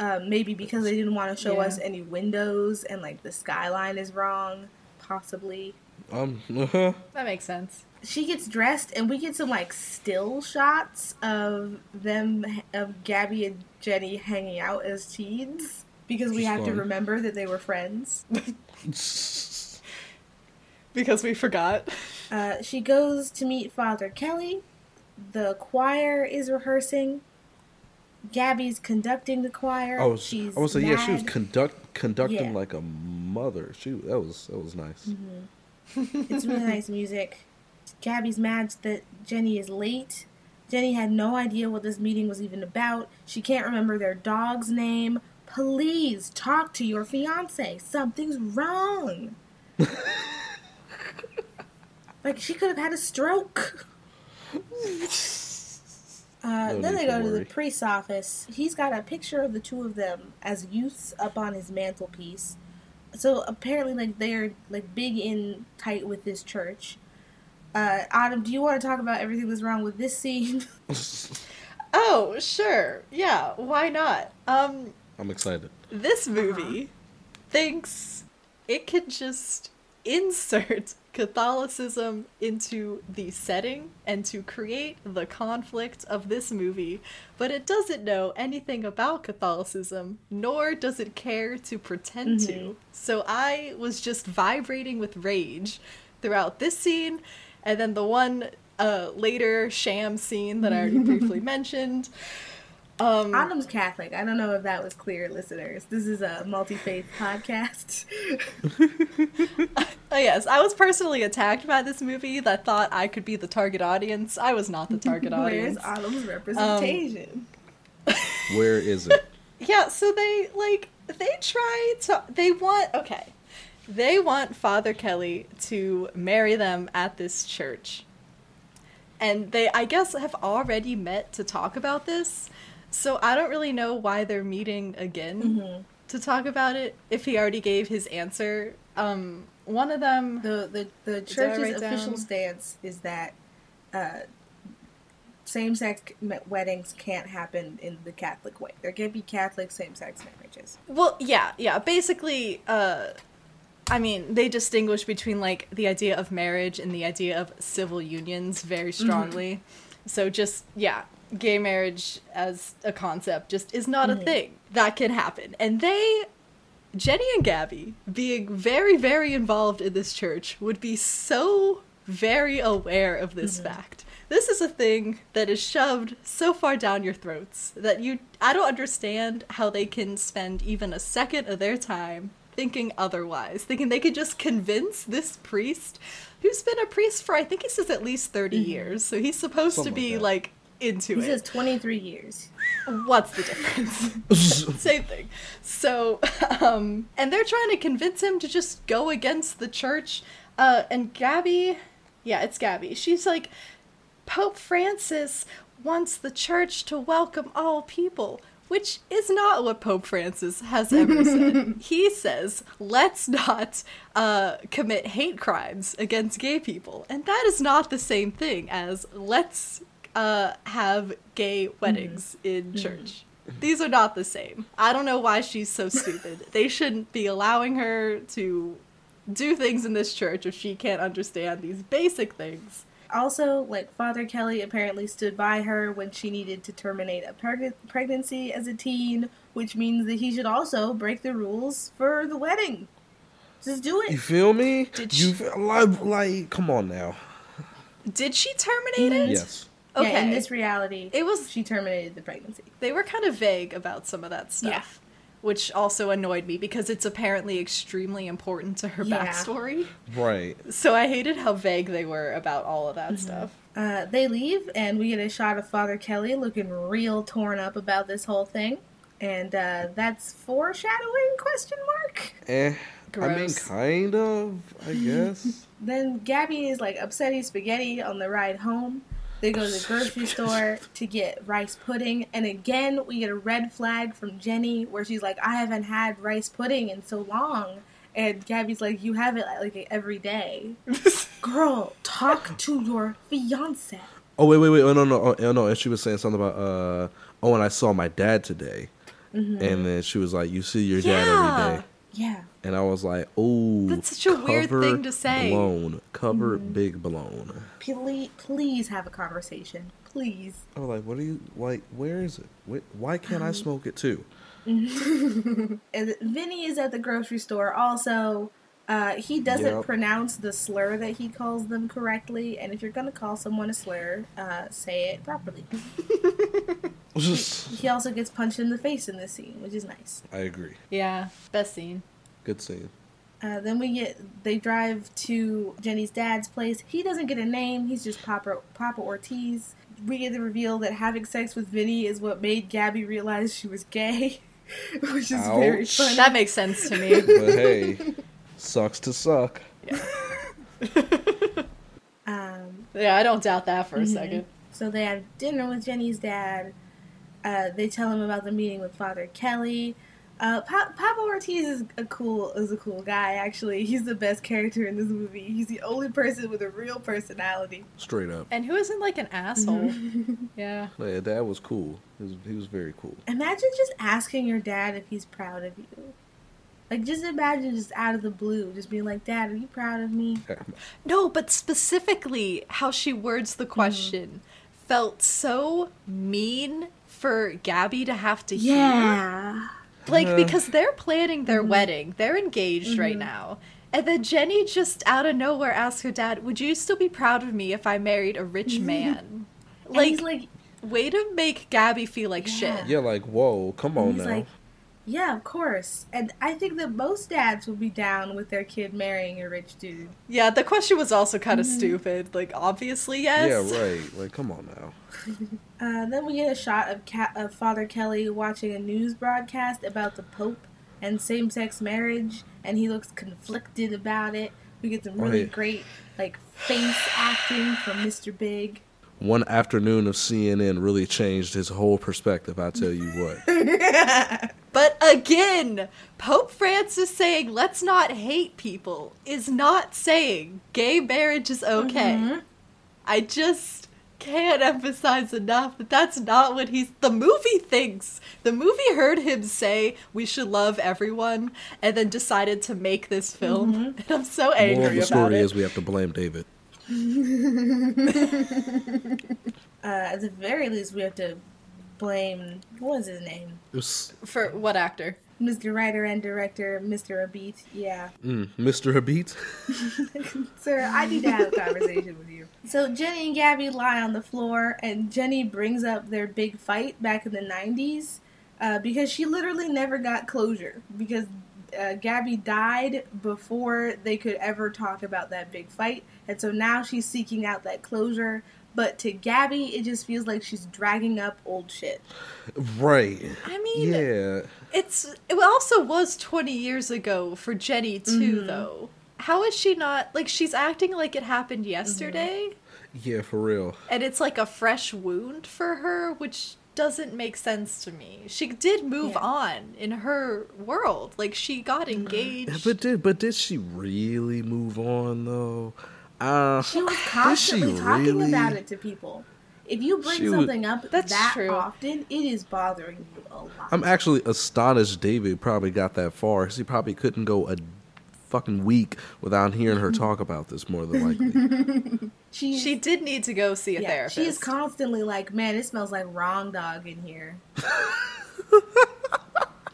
Uh, maybe because they didn't want to show Yeah. us any windows and like the skyline is wrong. Possibly. Um. Uh-huh. That makes sense. She gets dressed and we get some like still shots of them of Gabby and Jenny hanging out as teens because we Which is have to remember that they were friends. Because we forgot. Uh, she goes to meet Father Kelly. The choir is rehearsing. Gabby's conducting the choir. Oh, was. She's I was say, yeah, she was conduct conducting Yeah. like a mother. She that was that was nice. Mm-hmm. It's really nice music. Gabby's mad that Jenny is late. Jenny had no idea what this meeting was even about. She can't remember their dog's name. Please talk to your fiance. Something's wrong. like she could have had a stroke. Uh, No then they go to the priest's office. He's got a picture of the two of them as youths up on his mantelpiece. So apparently, like they're like big in tight with this church. Uh, Autumn, do you want to talk about everything that's wrong with this scene? Oh, sure. Yeah, why not? Um, I'm excited. this movie thinks it can just insert Catholicism into the setting and to create the conflict of this movie, but it doesn't know anything about Catholicism, nor does it care to pretend to. So I was just vibrating with rage throughout this scene, and then the one uh, later sham scene that I already briefly mentioned. Um, Autumn's Catholic. I don't know if that was clear, listeners. This is a multi faith podcast. Oh yes, I was personally attacked by this movie that thought I could be the target audience. I was not the target audience. Where's audience. Autumn's representation? Where is it? Yeah, so they like they try to they want okay. They want Father Kelly to marry them at this church. And they I guess have already met to talk about this. So I don't really know why they're meeting again Mm-hmm. to talk about it if he already gave his answer. Um one of them the the the church's official down? stance is that uh, same sex weddings can't happen in the Catholic way. There can't be Catholic same sex marriages. Well, yeah, yeah. Basically, uh, I mean, they distinguish between like the idea of marriage and the idea of civil unions very strongly. So just yeah, gay marriage as a concept just is not a mm-hmm. thing that can happen. And they, Jenny and Gabby, being very very involved in this church, would be so very aware of this mm-hmm. fact. This is a thing that is shoved so far down your throats that you I don't understand how they can spend even a second of their time thinking otherwise, thinking they could just convince this priest who's been a priest for I think he says at least 30 mm-hmm. years. So he's supposed Something to be that. like into He it. says 23 years. What's the difference? Same thing. So, um, and they're trying to convince him to just go against the church. Uh, and Gabby, yeah, it's Gabby. She's like, Pope Francis wants the church to welcome all people, which is not what Pope Francis has ever said. he says, let's not uh, commit hate crimes against gay people. And that is not the same thing as let's uh, have gay weddings in church. These are not the same. I don't know why she's so stupid. they shouldn't be allowing her to do things in this church if she can't understand these basic things. Also, like Father Kelly apparently stood by her when she needed to terminate a preg- pregnancy as a teen, which means that he should also break the rules for the wedding. Just do it. You feel me? Did you she- feel, like, like come on now. Did she terminate it? Yes. Okay. Yeah, in this reality, It was she terminated the pregnancy. they were kind of vague about some of that stuff. which also annoyed me because it's apparently extremely important to her Yeah. backstory. Right. So I hated how vague they were about all of that stuff. Uh, they leave, and we get a shot of Father Kelly looking real torn up about this whole thing. And uh, that's foreshadowing? Question mark. Eh. I mean, kind of. I guess. Then Gabby is like upsetting spaghetti on the ride home. They go to the grocery store to get rice pudding, and again we get a red flag from Jenny where she's like, "I haven't had rice pudding in so long," and Gabby's like, "You have it like every day." Girl, talk to your fiance. oh wait, wait, wait. Oh no, no, oh, no. And she was saying something about uh. Oh, and I saw my dad today, and then she was like, "You see your dad every day. Yeah. And I was like, "Oh, That's such a weird thing to say. Blown, cover big blown." Please, please have a conversation. Please. I was like, "What are you like? Where is it? Why can't I smoke it too?" And Vinny is at the grocery store also. Uh, he doesn't Yep. pronounce the slur that he calls them correctly, and if you're gonna call someone a slur, uh, say it properly. He also gets punched in the face in this scene, which is nice. I agree. Yeah, best scene. Good scene. Uh, then we get they drive to Jenny's dad's place. He doesn't get a name. He's just Papa Papa Ortiz. We get the reveal that having sex with Vinny is what made Gabby realize she was gay, which is very funny. That makes sense to me. But hey, sucks to suck. Um, yeah, I don't doubt that for a second. So they have dinner with Jenny's dad. Uh, they tell him about the meeting with Father Kelly. Uh, pa- Papa Ortiz is a cool is a cool guy. Actually, he's the best character in this movie. He's the only person with a real personality. Straight up. And who isn't like an asshole? yeah. Yeah, dad was cool. He was, he was very cool. Imagine just asking your dad if he's proud of you. Like, just imagine just out of the blue, just being like, "Dad, are you proud of me?" No, but specifically how she words the question felt so mean for Gabby to have to hear. Like Uh. because they're planning their wedding. They're engaged right now. And then Jenny just out of nowhere asks her dad, "Would you still be proud of me if I married a rich man?" And like, he's like, way to make Gabby feel like Yeah. shit. Yeah, like whoa, come on he's now. like, "Yeah, of course." And I think that most dads would be down with their kid marrying a rich dude. Yeah, the question was also kind of stupid. Like obviously, yes. yeah, right. Like come on now. Uh, then we get a shot of, Ca- of Father Kelly watching a news broadcast about the Pope and same-sex marriage, and he looks conflicted about it. We get some really Right. great like face acting from Mr. Big. One afternoon of CNN really changed his whole perspective. I tell you what. But again, Pope Francis saying let's not hate people is not saying gay marriage is okay. Mhm. I just can't emphasize enough that that's not what he's. The movie thinks. The movie heard him say we should love everyone and then decided to make this film. And I'm so angry Moral of the story it. is we have to blame David. Uh, at the very least, we have to blame what was his name, was For what actor? Mr. Writer and Director, Mr. Abit. Yeah, mm, Mr. Habit. sir, I need to have a conversation with you. So Jenny and Gabby lie on the floor, and Jenny brings up their big fight back in the '90s uh, because she literally never got closure because uh, Gabby died before they could ever talk about that big fight, and so now she's seeking out that closure. But to Gabby, it just feels like she's dragging up old shit. Right. I mean, Yeah. It's it also was 20 years ago for Jenny too mm-hmm. though. How is she not like she's acting like it happened yesterday mm-hmm. Yeah, for real. and it's like a fresh wound for her which doesn't make sense to me. She did move Yeah. on in her world. Like she got Yeah, engaged. But did but did she really move on though? Uh, She was did she constantly talking really? about it to people. If you bring She was- something up That's that true. often, it is bothering you a lot. I'm actually astonished David probably got that far. 'cause He probably couldn't go a fucking week without hearing her talk about this more than likely. she, she did need to go see a yeah, therapist. she is constantly like, man, it smells like wrong dog in here.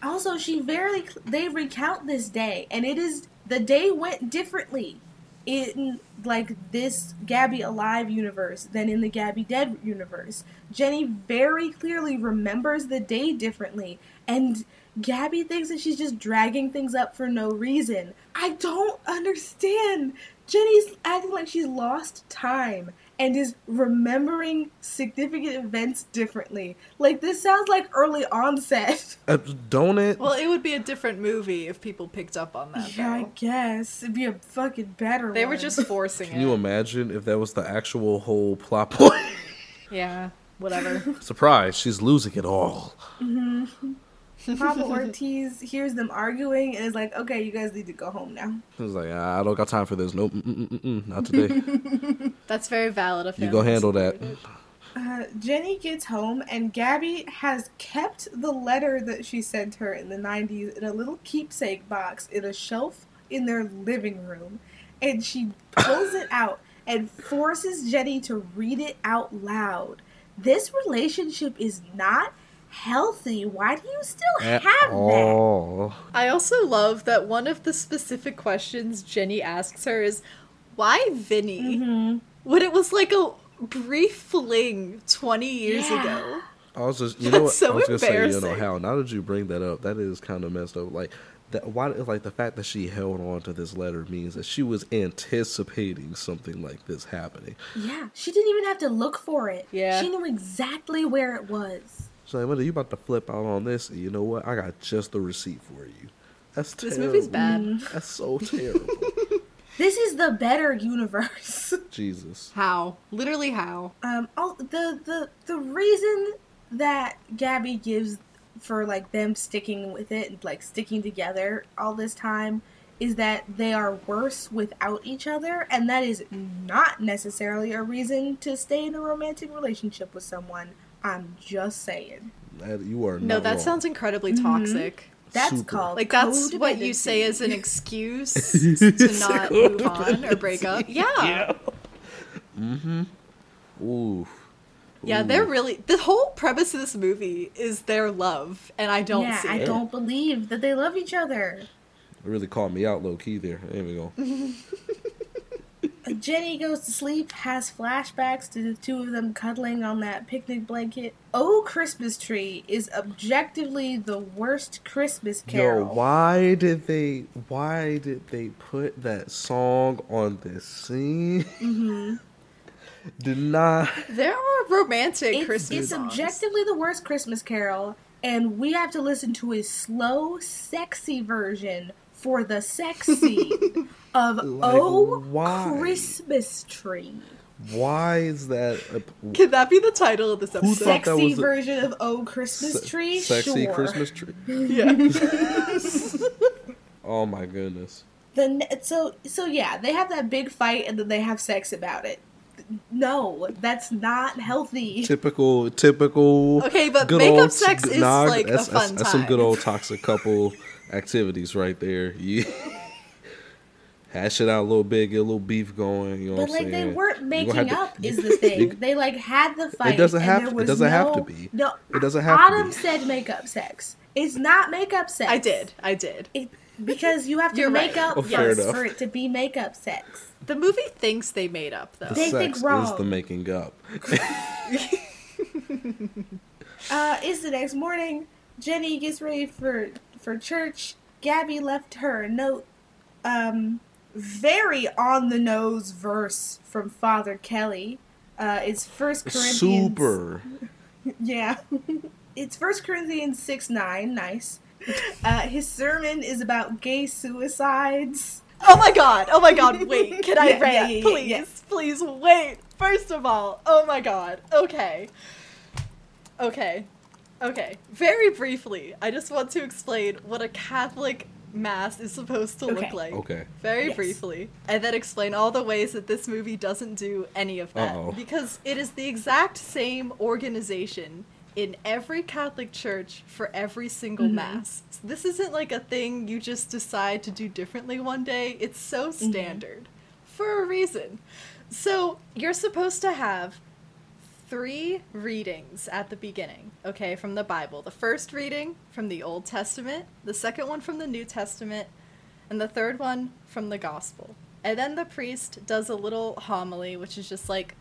also, she very they recount this day, and it is the day went differently in like this Gabby alive universe than in the Gabby dead universe. Jenny very clearly remembers the day differently, and Gabby thinks that she's just dragging things up for no reason. I don't understand. Jenny's acting like she's lost time and is remembering significant events differently. Like this sounds like early onset. Uh, don't it? Well, it would be a different movie if people picked up on that. Yeah, I guess it'd be a fucking better. They were just forcing Can it. you imagine if that was the actual whole plot point? yeah, whatever. Surprise, she's losing it all. Papa Ortiz hears them arguing and is like, "Okay, you guys need to go home now." He was like, I don't got time for this. Nope, mm-mm-mm-mm, not today. That's very valid of him. You go handle that. Uh, Jenny gets home and Gabby has kept the letter that she sent her in the 90s in a little keepsake box in a shelf in their living room. And she pulls it out and forces Jenny to read it out loud. This relationship is not healthy. Why do you still At have that? I also love that one of the specific questions Jenny asks her is, "Why Vinny?" Mhm. When it was like a brief fling twenty years Yeah. ago. I was just, you know what? That's so I was gonna say, you know, how now that you bring that up, that is kind of messed up. Like that, why? Like the fact that she held on to this letter means that she was anticipating something like this happening. Yeah, she didn't even have to look for it. Yeah. She knew exactly where it was. She's like, "What are you about to flip out on this?" And you know what? I got just the receipt for you. That's This terrible. movie's bad. That's so terrible. This is the better universe. Jesus. How? Literally how? Um, all, the the the reason that Gabby gives for like them sticking with it and like sticking together all this time is that they are worse without each other, and that is not necessarily a reason to stay in a romantic relationship with someone. I'm just saying. That, you are No, not that wrong. sounds incredibly Mm-hmm. toxic. That's Super. called Like that's what you say as an excuse to not move on or break up. Yeah. yeah. Mm-hmm. Ooh. Yeah, they're really the whole premise of this movie is their love, and I don't yeah, see I it. don't believe that they love each other. It really called me out low key there. There we go. Jenny goes to sleep, has flashbacks to the two of them cuddling on that picnic blanket. Oh, Christmas Tree is objectively the worst Christmas carol. Yo, why did they? Why did they put that song on this scene? Mm-hmm. Did not. There are romantic It's, Christmas it's songs. objectively the worst Christmas carol, and we have to listen to a slow, sexy version for the sex scene of Like, Oh, why? Christmas Tree. Why is that? A, Can that be the title of this Who episode? thought that Sexy was a- version of Oh, Christmas se- Tree? Sexy sure. Christmas tree. yeah. Oh my goodness. the ne- so so yeah they have that big fight and then they have sex about it no that's not healthy Typical, typical. Okay, but good makeup old- sex is, nah, like, a that's, that's- fun That's some good old toxic couple activities right there. Yeah. Hash it out a little bit, get a little beef going. You know but what I'm like saying? they weren't making up to- is the thing they like had the fight It doesn't have to- it doesn't have to be. no It doesn't have to autumn be. said makeup sex it's not makeup sex I did. I did. it, because you have to You're make right. up Oh, yes, for it to be makeup sex The movie thinks they made up though. The They think sex is the making up. Uh, it's the next morning. Jenny gets ready for for church. Gabby left her a note. Um, very on the nose verse from Father Kelly. Uh, it's First Corinthians. Super. Yeah, it's First Corinthians six nine. Nice. Uh, his sermon is about gay suicides. Oh my god! Oh my god! Wait, can I Yeah, rant? yeah, yeah, please, yeah. please wait. First of all, oh my god. Okay. Okay. Okay. Very briefly, I just want to explain what a Catholic mass is supposed to Okay. look like. Okay. Very Yes. briefly. And then explain all the ways that this movie doesn't do any of that. Uh-oh. Because it is the exact same organization in every Catholic church for every single Mhm. mass. So this isn't like a thing you just decide to do differently one day. It's so standard for a reason. So you're supposed to have three readings at the beginning, okay, from the Bible. The first reading from the Old Testament, the second one from the New Testament, and the third one from the Gospel. And then the priest does a little homily, which is just like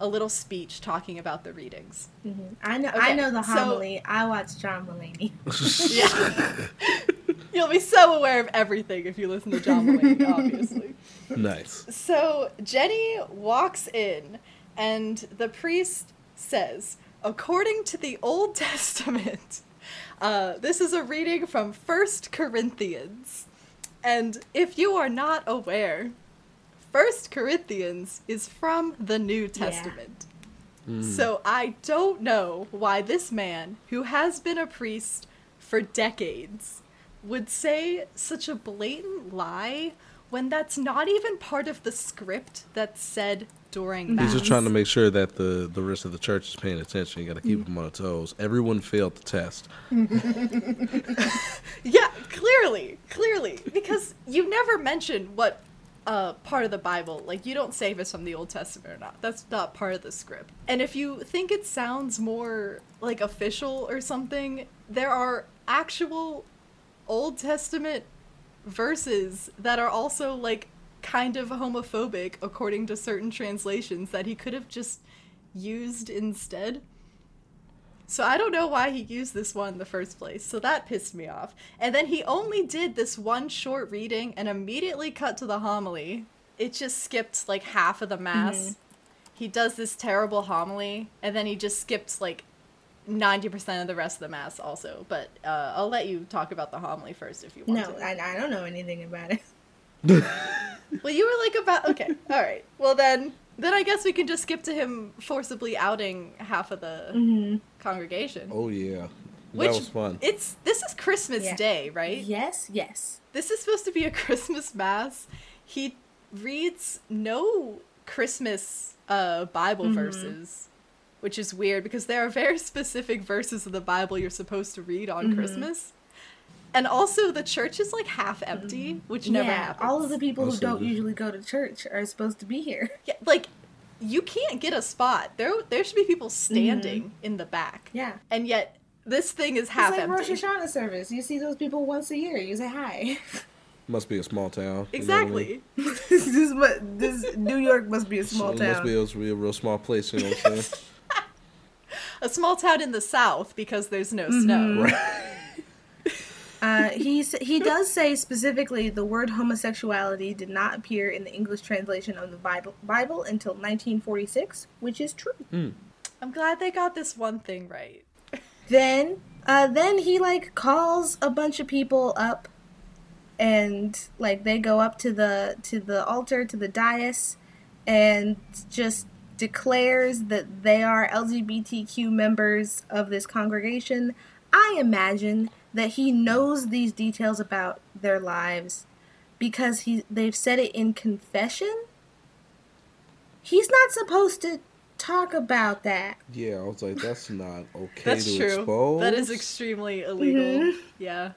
a little speech talking about the readings. Mhm. I know. I know the so- homily. I watch John Mulaney. Yeah. You'll be so aware of everything if you listen to John Mulaney, obviously. nice. So Jenny walks in, and the priest says, according to the Old Testament, uh, this is a reading from First Corinthians. And if you are not aware, First Corinthians is from the New Testament. So I don't know why this man, who has been a priest for decades, would say such a blatant lie when that's not even part of the script that's said during mass. He's just trying to make sure that the, the rest of the church is paying attention. You got to keep them on their toes. Everyone failed the test. Yeah, clearly, clearly, because you never mention what uh, part of the Bible, like you don't say if it's from the Old Testament or not. That's not part of the script. And if you think it sounds more like official or something, there are actual Old Testament verses that are also like kind of homophobic according to certain translations that he could have just used instead. So I don't know why he used this one in the first place. So that pissed me off. And then he only did this one short reading and immediately cut to the homily. It just skipped like half of the mass. He does this terrible homily and then he just skips like 90% of the rest of the mass also. But uh, I'll let you talk about the homily first if you want No, to. I, I don't know anything about it. Well, you were like about okay, all right. Well then, then I guess we can just skip to him forcibly outing half of the Mm-hmm. congregation. Oh, yeah. Which that was fun. It's this is Christmas Yeah. Day, right? Yes, yes. This is supposed to be a Christmas mass. He reads no Christmas uh, Bible Mm-hmm. verses, which is weird because there are very specific verses of the Bible you're supposed to read Mm-hmm. on Christmas. And also, the church is like half empty, which never yeah, happens. all of the people who don't the- usually go to church are supposed to be here. Yeah, like you can't get a spot. There there should be people standing in the back. Yeah. And yet this thing is half it's like empty. Rosh Hashanah service. You see those people once a year. You say hi. Must be a small town. you know I mean? Exactly. this is this New York must be a small It town. must be a, be a real small place, you know what I'm saying? A small town in the south because there's no Mm-hmm. snow. right. Uh, he he does say specifically the word homosexuality did not appear in the English translation of the Bible Bible until 1946, which is true. I'm glad they got this one thing right. Then uh, then he like calls a bunch of people up, and like they go up to the to the altar to the dais, and just declares that they are LGBTQ members of this congregation. I imagine that he knows these details about their lives because he they've said it in confession. He's not supposed to talk about that. Yeah, I was like, that's not okay That's to true. expose. That is extremely illegal. Mhm. Yeah.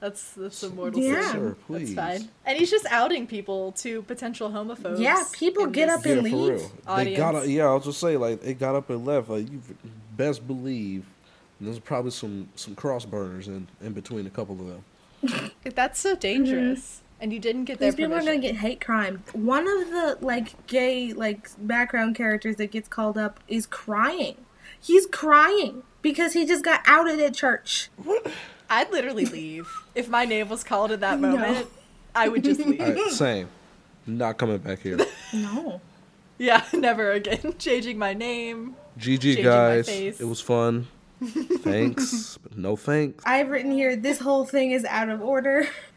That's that's a mortal Yeah. sin. Sir, That's fine. And he's just outing people to potential homophobes. Yeah, people in get this- up Yeah, and for leave. real. They got up, yeah, I was just say like they got up and left. Like you best believe there's probably some some cross burners in in between a couple of them. That's so dangerous. And you didn't get their These people are gonna get hate crime. One of the like gay like background characters that gets called up is crying. He's crying because he just got outed at church. I'd literally leave. if my name was called in that No. moment, I would just leave. All right, same. Not coming back here. No. Yeah, never again. Changing my name. GG Changing my guys, face. it was fun. Thanks, but no thanks. I've written here this whole thing is out of order.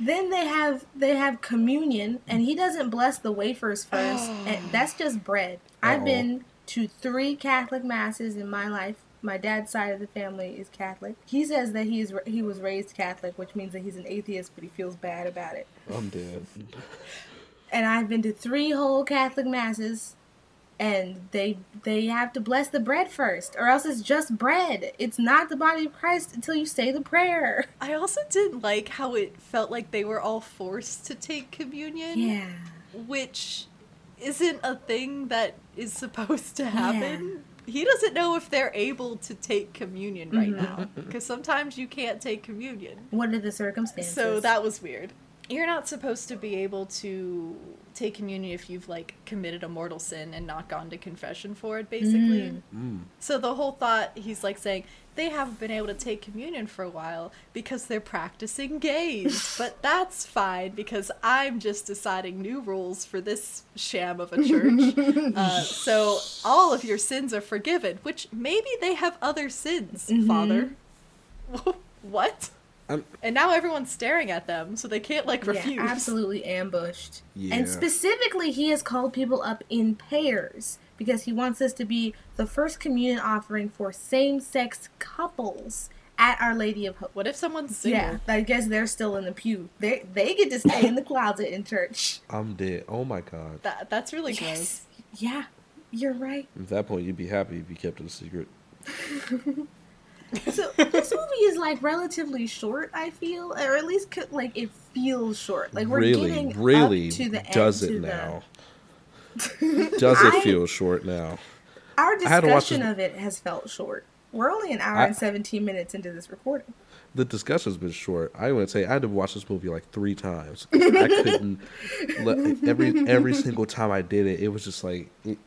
then they have they have communion and he doesn't bless the wafers first. and that's just bread. I've been to 3 Catholic masses in my life. My dad's side of the family is Catholic. He says that he's he was raised Catholic, which means that he's an atheist, but he feels bad about it. I'm dead. and I've been to three whole Catholic masses, and they they have to bless the bread first, or else it's just bread. It's not the body of Christ until you say the prayer. I also didn't like how it felt like they were all forced to take communion. Yeah, Which isn't a thing that is supposed to happen. He doesn't know if they're able to take communion right Mhm. now. Because sometimes you can't take communion. what are the circumstances? So that was weird. You're not supposed to be able to take communion if you've like committed a mortal sin and not gone to confession for it basically. Mm. so the whole thought he's like saying they haven't been able to take communion for a while because they're practicing gays. But that's fine because i'm just deciding new rules for this sham of a church. Uh, so all of your sins are forgiven which maybe they have other sins father. What I'm, and now everyone's staring at them, so they can't like refuse. Yeah, absolutely ambushed. Yeah. And specifically, he has called people up in pairs because he wants this to be the first communion offering for same-sex couples at Our Lady of Hope. What if someone's single? Yeah, I guess they're still in the pew. They they get to stay in the closet in church. I'm dead. Oh my god. That that's really gross. Yeah, you're right. At that point, you'd be happy if you kept it a secret. So this movie is like relatively short. I feel, or at least like it feels short. Like we're really, getting really up to the end. does it to the- now? does it I- feel short now? Our I had to watch discussion this- of it has felt short. We're only an hour I- and 17 minutes into this recording. The discussion's been short. I would say I had to watch this movie like three times. I couldn't. every every single time I did it, it was just like it,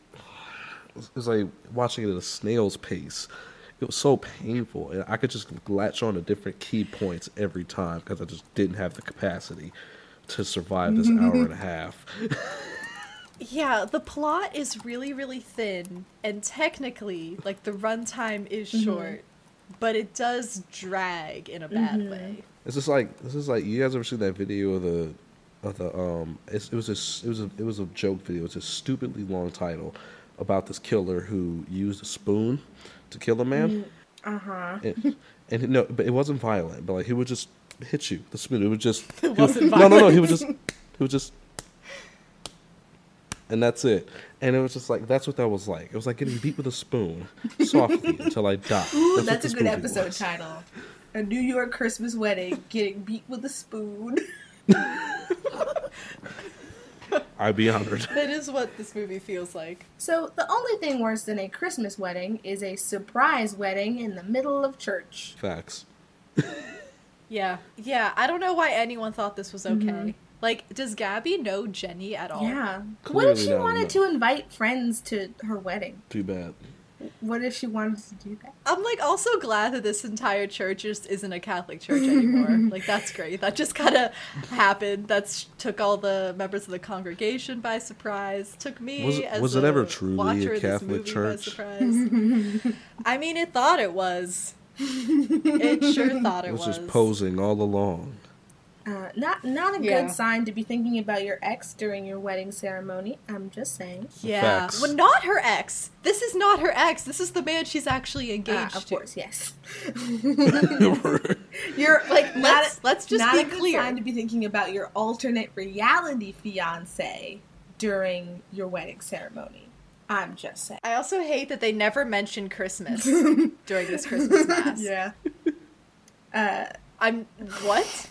it was like watching it at a snail's pace. It was so painful, and I could just latch on to different key points every time because I just didn't have the capacity to survive this hour and a half. Yeah, the plot is really, really thin, and technically, like the runtime is Mm-hmm. short, but it does drag in a bad Mm-hmm. way. It's just like this is like you guys ever seen that video of the of the um it's, it was a s- it was a it was a joke video. It's a stupidly long title about this killer who used a spoon to kill a man. Uh huh. And, and no, but it wasn't violent. But like he would just hit you the spoon. It would just It he would- wasn't no no no. He would just he would just and that's it. And it was just like that's what that was like. It was like getting beat with a spoon softly until I died. Ooh, what that's, a good episode was. title. A New York Christmas wedding, getting beat with a spoon. I'd be honored. That is what this movie feels like. So the only thing worse than a Christmas wedding is a surprise wedding in the middle of church. Facts. Yeah, yeah. I don't know why anyone thought this was okay. Mm-hmm. Like, does Gabby know Jenny at all? Yeah. what if she wanted no. to invite friends to her wedding? Too bad. What if she wanted to do that? I'm like also glad that this entire church just isn't a Catholic church anymore. like that's great. That just kind of happened. That's took all the members of the congregation by surprise. Took me Was it- as was it ever truly a Catholic church? I mean, it thought it was. It sure thought it, It was was. just posing all along. Uh, not not a Yeah. good sign to be thinking about your ex during your wedding ceremony. I'm just saying. Yeah, Facts. well, not her ex. This is not her ex. This is the man she's actually Uh, engaged of to. course, yes. You're Like, not let's- a- let's just not be a good clear. sign to be thinking about your alternate reality fiance during your wedding ceremony. I'm just saying. I also hate that they never mention Christmas during this Christmas mass. Yeah. Uh, I'm what?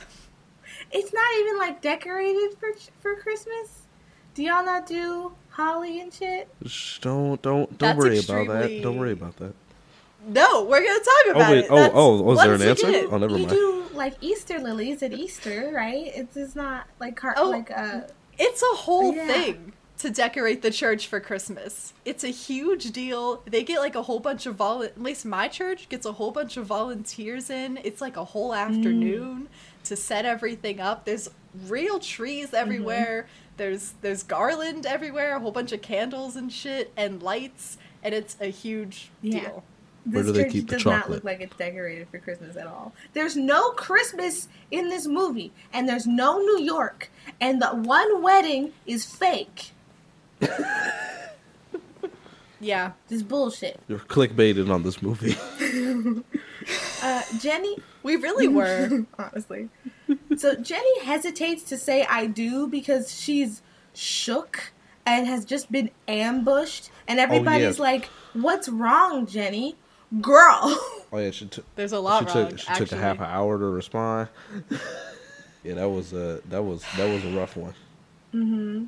It's not even like decorated for for Christmas. Do y'all not do holly and shit? Shh, don't don't don't That's worry about that. Don't worry about that. No, we're gonna talk about oh, wait, it. oh, That's- oh, was there an answer? again, Oh, never you mind. do like Easter lilies at Easter, right? It's just not like car- Oh. like uh It's a whole Yeah. thing to decorate the church for Christmas. It's a huge deal. They get like a whole bunch of vol. At least my church gets a whole bunch of volunteers in. It's like a whole afternoon to set everything up. There's real trees everywhere. There's there's garland everywhere. A whole bunch of candles and shit and lights. And it's a huge Yeah. deal. Where this do they church keep the does not look like it's decorated for Christmas at all. There's no Christmas in this movie, and there's no New York, and the one wedding is fake. Yeah. This bullshit. You're clickbaited on this movie. Uh, Jenny, We really were. honestly. So Jenny hesitates to say I do because she's shook and has just been ambushed, and oh, everybody's yeah. like, "What's wrong, Jenny? Girl." oh yeah, she took There's a she lot wrong. took she actually. took a half an hour to respond. yeah, that was a that was that was a rough one. Mm-hmm.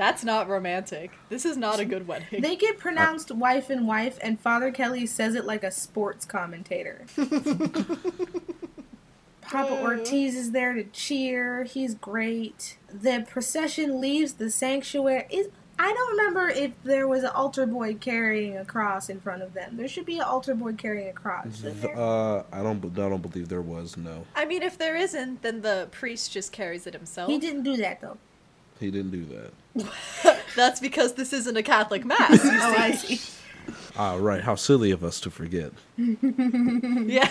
That's not romantic. This is not a good wedding. They get pronounced wife and wife, and Father Kelly says it like a sports commentator. Papa Uh. Ortiz is there to cheer. He's great. The procession leaves the sanctuary. It, I don't remember if there was an altar boy carrying a cross in front of them. There should be an altar boy carrying a cross. Uh, I don't. I don't believe there was. No, I mean, if there isn't, then the priest just carries it himself. He didn't do that though. He didn't do that. That's because this isn't a Catholic mass. You Oh, I see. see. Ah, right. How silly of us to forget. Yeah.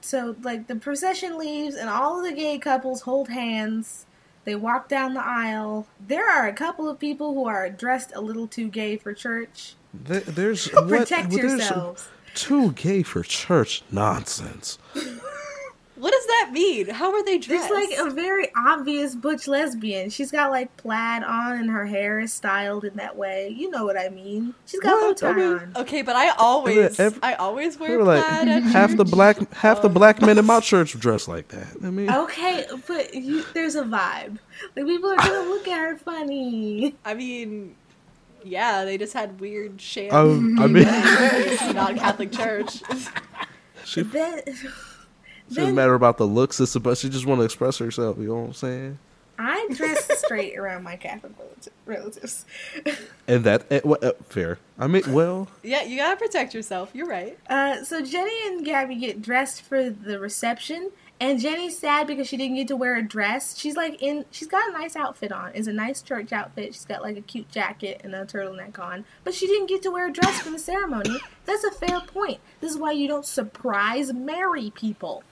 So, like, the procession leaves, and all of the gay couples hold hands. They walk down the aisle. There are a couple of people who are dressed a little too gay for church. There, there's what, Protect there's yourselves. Too gay for church nonsense. What does that mean? How are they dressed? It's like a very obvious butch lesbian. She's got like plaid on, and her hair is styled in that way. You know what I mean? She's got What? bow tie I on. Okay, but I always, every- I always wear were like plaid at half the black half the black men in my church dress like that. I mean, Okay, but you, there's a vibe. Like people are gonna look at her funny. I mean, yeah, they just had weird sham. um, I mean, not Catholic church. she Then, It doesn't matter about the looks. It's about she just want to express herself. You know what I'm saying? I dress straight around my Catholic relatives. And that what, uh, fair. I mean, well, yeah, you gotta protect yourself. You're right. Uh, so Jenny and Gabby get dressed for the reception, and Jenny's sad because she didn't get to wear a dress. She's like in, she's got a nice outfit on. It's a nice church outfit. She's got like a cute jacket and a turtleneck on, but she didn't get to wear a dress for the ceremony. That's a fair point. This is why you don't surprise marry people.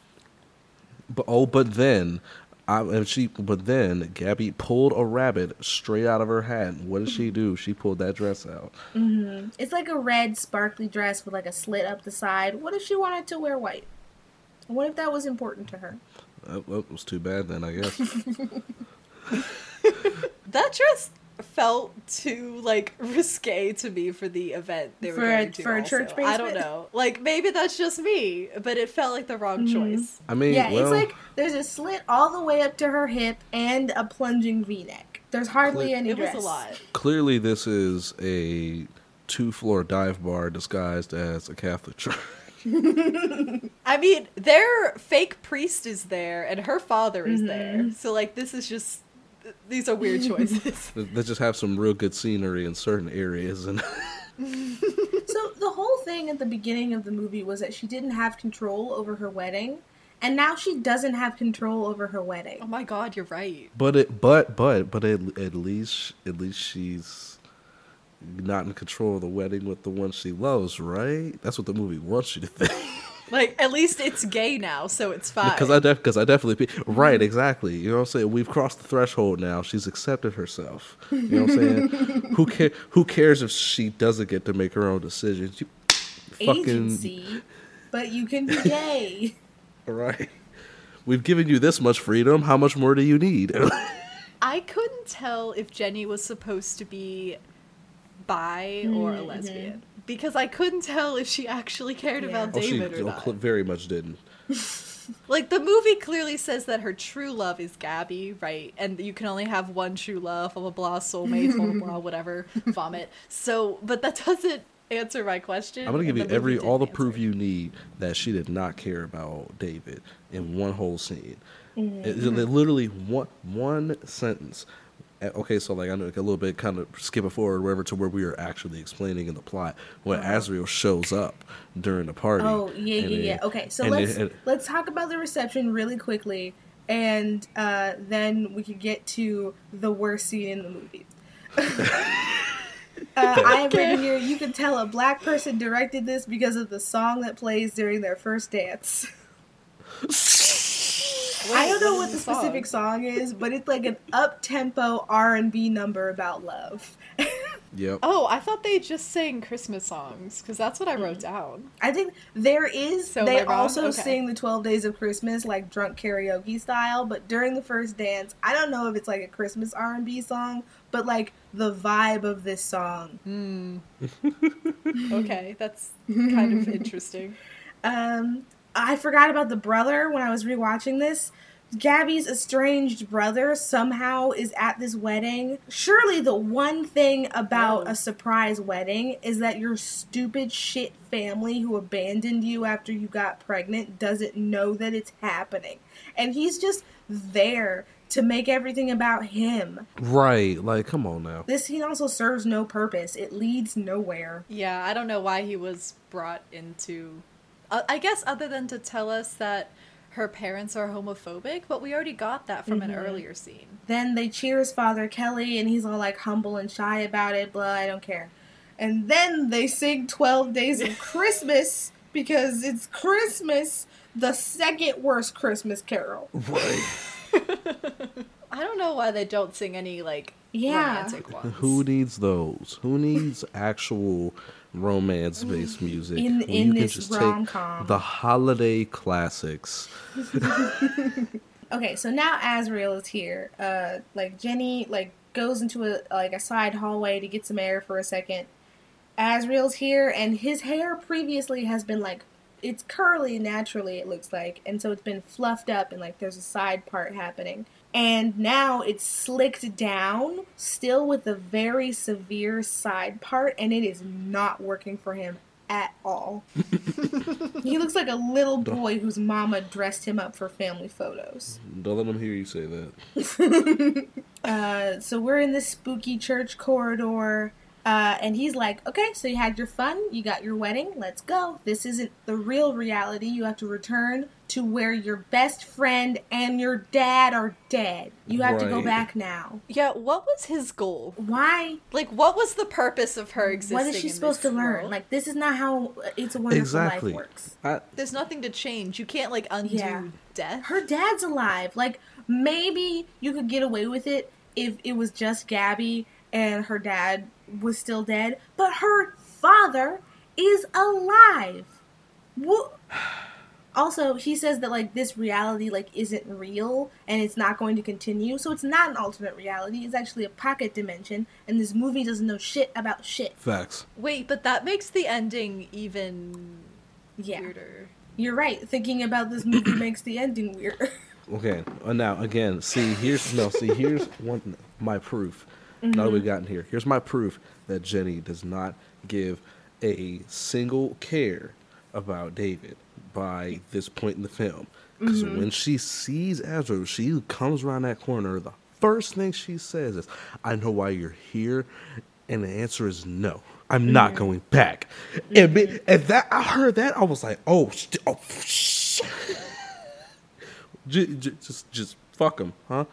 But oh, but then. I, and she, but then Gabby pulled a rabbit straight out of her hat. What did she do? She pulled that dress out. Mm-hmm. It's like a red sparkly dress with like a slit up the side. What if she wanted to wear white? What if that was important to her? That, that was too bad then, I guess. That dress felt too like risque to me for the event they were For a- going to. for a also. church I don't know. Like maybe that's just me, but it felt like the wrong choice. I mean, Yeah, well, it's like there's a slit all the way up to her hip and a plunging V-neck. There's hardly Cle- any It was dress. a lot. clearly this is a two-floor dive bar disguised as a Catholic church. I mean, their fake priest is there, and her father is Mm-hmm. there. So like, this is just these are weird choices. They they just have some real good scenery in certain areas, and So the whole thing at the beginning of the movie was that she didn't have control over her wedding, and now she doesn't have control over her wedding. oh my god, you're right. but it, but but but at, at least at least she's not in control of the wedding with the one she loves, right? That's what the movie wants you to think. Like at least it's gay now, so it's fine. Because I def I definitely be, right exactly. You know what I'm saying? We've crossed the threshold now. She's accepted herself. You know what I'm saying? who care? Who cares if she doesn't get to make her own decisions? You fucking Agency, but you can be gay. all right. We've given you this much freedom. How much more do you need? I couldn't tell if Jenny was supposed to be bi or Mm-hmm. a lesbian because I couldn't tell if she actually cared Yeah. about oh, she David or oh, not. cl- very much didn't. Like the movie clearly says that her true love is Gabby, right? And you can only have one true love, blah blah blah, soulmate, blah blah blah, whatever, vomit. So, but that doesn't answer my question. I'm gonna give you every all the didn't proof answer. you need that she did not care about David in one whole scene. Mm-hmm. It- it literally one one sentence. Okay, so like I know like a little bit kind of skip it forward, wherever to where we are actually explaining in the plot when Azrael shows up during the party. Oh yeah, yeah, then- yeah. Okay, so let's and- let's talk about the reception really quickly, and uh, then we could get to the worst scene in the movie. Uh, I have written here. You can tell a black person directed this because of the song that plays during their first dance. I don't know what the song? specific song is, but it's like an up tempo R and B number about love. Yep. Oh, I thought they just sang Christmas songs because that's what I wrote down. I think there is. So they am I wrong? also Okay. sing the Twelve Days of Christmas like drunk karaoke style, but during the first dance, I don't know if it's like a Christmas R and B song, but like the vibe of this song. Okay, that's kind of interesting. Um, I forgot about the brother when I was rewatching this. Gabby's estranged brother somehow is at this wedding. Surely the one thing about Whoa. a surprise wedding is that your stupid shit family who abandoned you after you got pregnant doesn't know that it's happening. And he's just there to make everything about him. Right. Like, come on now. This scene also serves no purpose. It leads nowhere. Yeah, I don't know why he was brought into. Uh, I guess other than to tell us that her parents are homophobic, but we already got that from an Mhm. earlier scene. Then they cheers Father Kelly, and he's all like humble and shy about it. Blah, I don't care. And then they sing 12 Days of Christmas because it's Christmas, the second worst Christmas carol. Right. I don't know why they don't sing any like Yeah. romantic ones. Who needs those? Who needs actual romance based music? In- in you can this just rom-com. take the holiday classics. Okay, so now Azrael is here. Uh, like Jenny, like goes into a like a side hallway to get some air for a second. Azrael's here, and his hair previously has been like it's curly naturally. It looks like, and so it's been fluffed up, and like there's a side part happening. And now it's slicked down, still with a very severe side part, and it is not working for him at all. he looks like a little boy whose mama dressed him up for family photos. Don't let him hear you say that. Uh, so we're in this spooky church corridor, uh, and he's like, "Okay, so you had your fun, you got your wedding, let's go. This isn't the real reality. You have to return to where your best friend and your dad are dead. You have to go back now. Yeah, what was his goal? Why? Like, what was the purpose of her existing? What is she in supposed to this learn? world? Like, this is not how It's a Wonderful Exactly. Life works. I, there's nothing to change. You can't like undo Yeah. death. Her dad's alive. Like, maybe you could get away with it if it was just Gabby and her dad was still dead, but her father is alive. Wha- Also, he says that like this reality like isn't real and it's not going to continue. So it's not an alternate reality. It's actually a pocket dimension and this movie doesn't know shit about shit. facts. Wait, but that makes the ending even Yeah. weirder. You're right. Thinking about this movie makes the ending weird. Okay. Uh, now again, see here's no see here's one my proof. Now that we've gotten here, here's my proof that Jenny does not give a single care about David by mm-hmm. this point in the film. Because mm-hmm. when she sees Ezra, she comes around that corner. The first thing she says is, "I know why you're here," and the answer is no. I'm not mm-hmm. going back. And, be- and that I heard that I was like, "Oh, st- oh sh- J- j- just just fuck him, huh?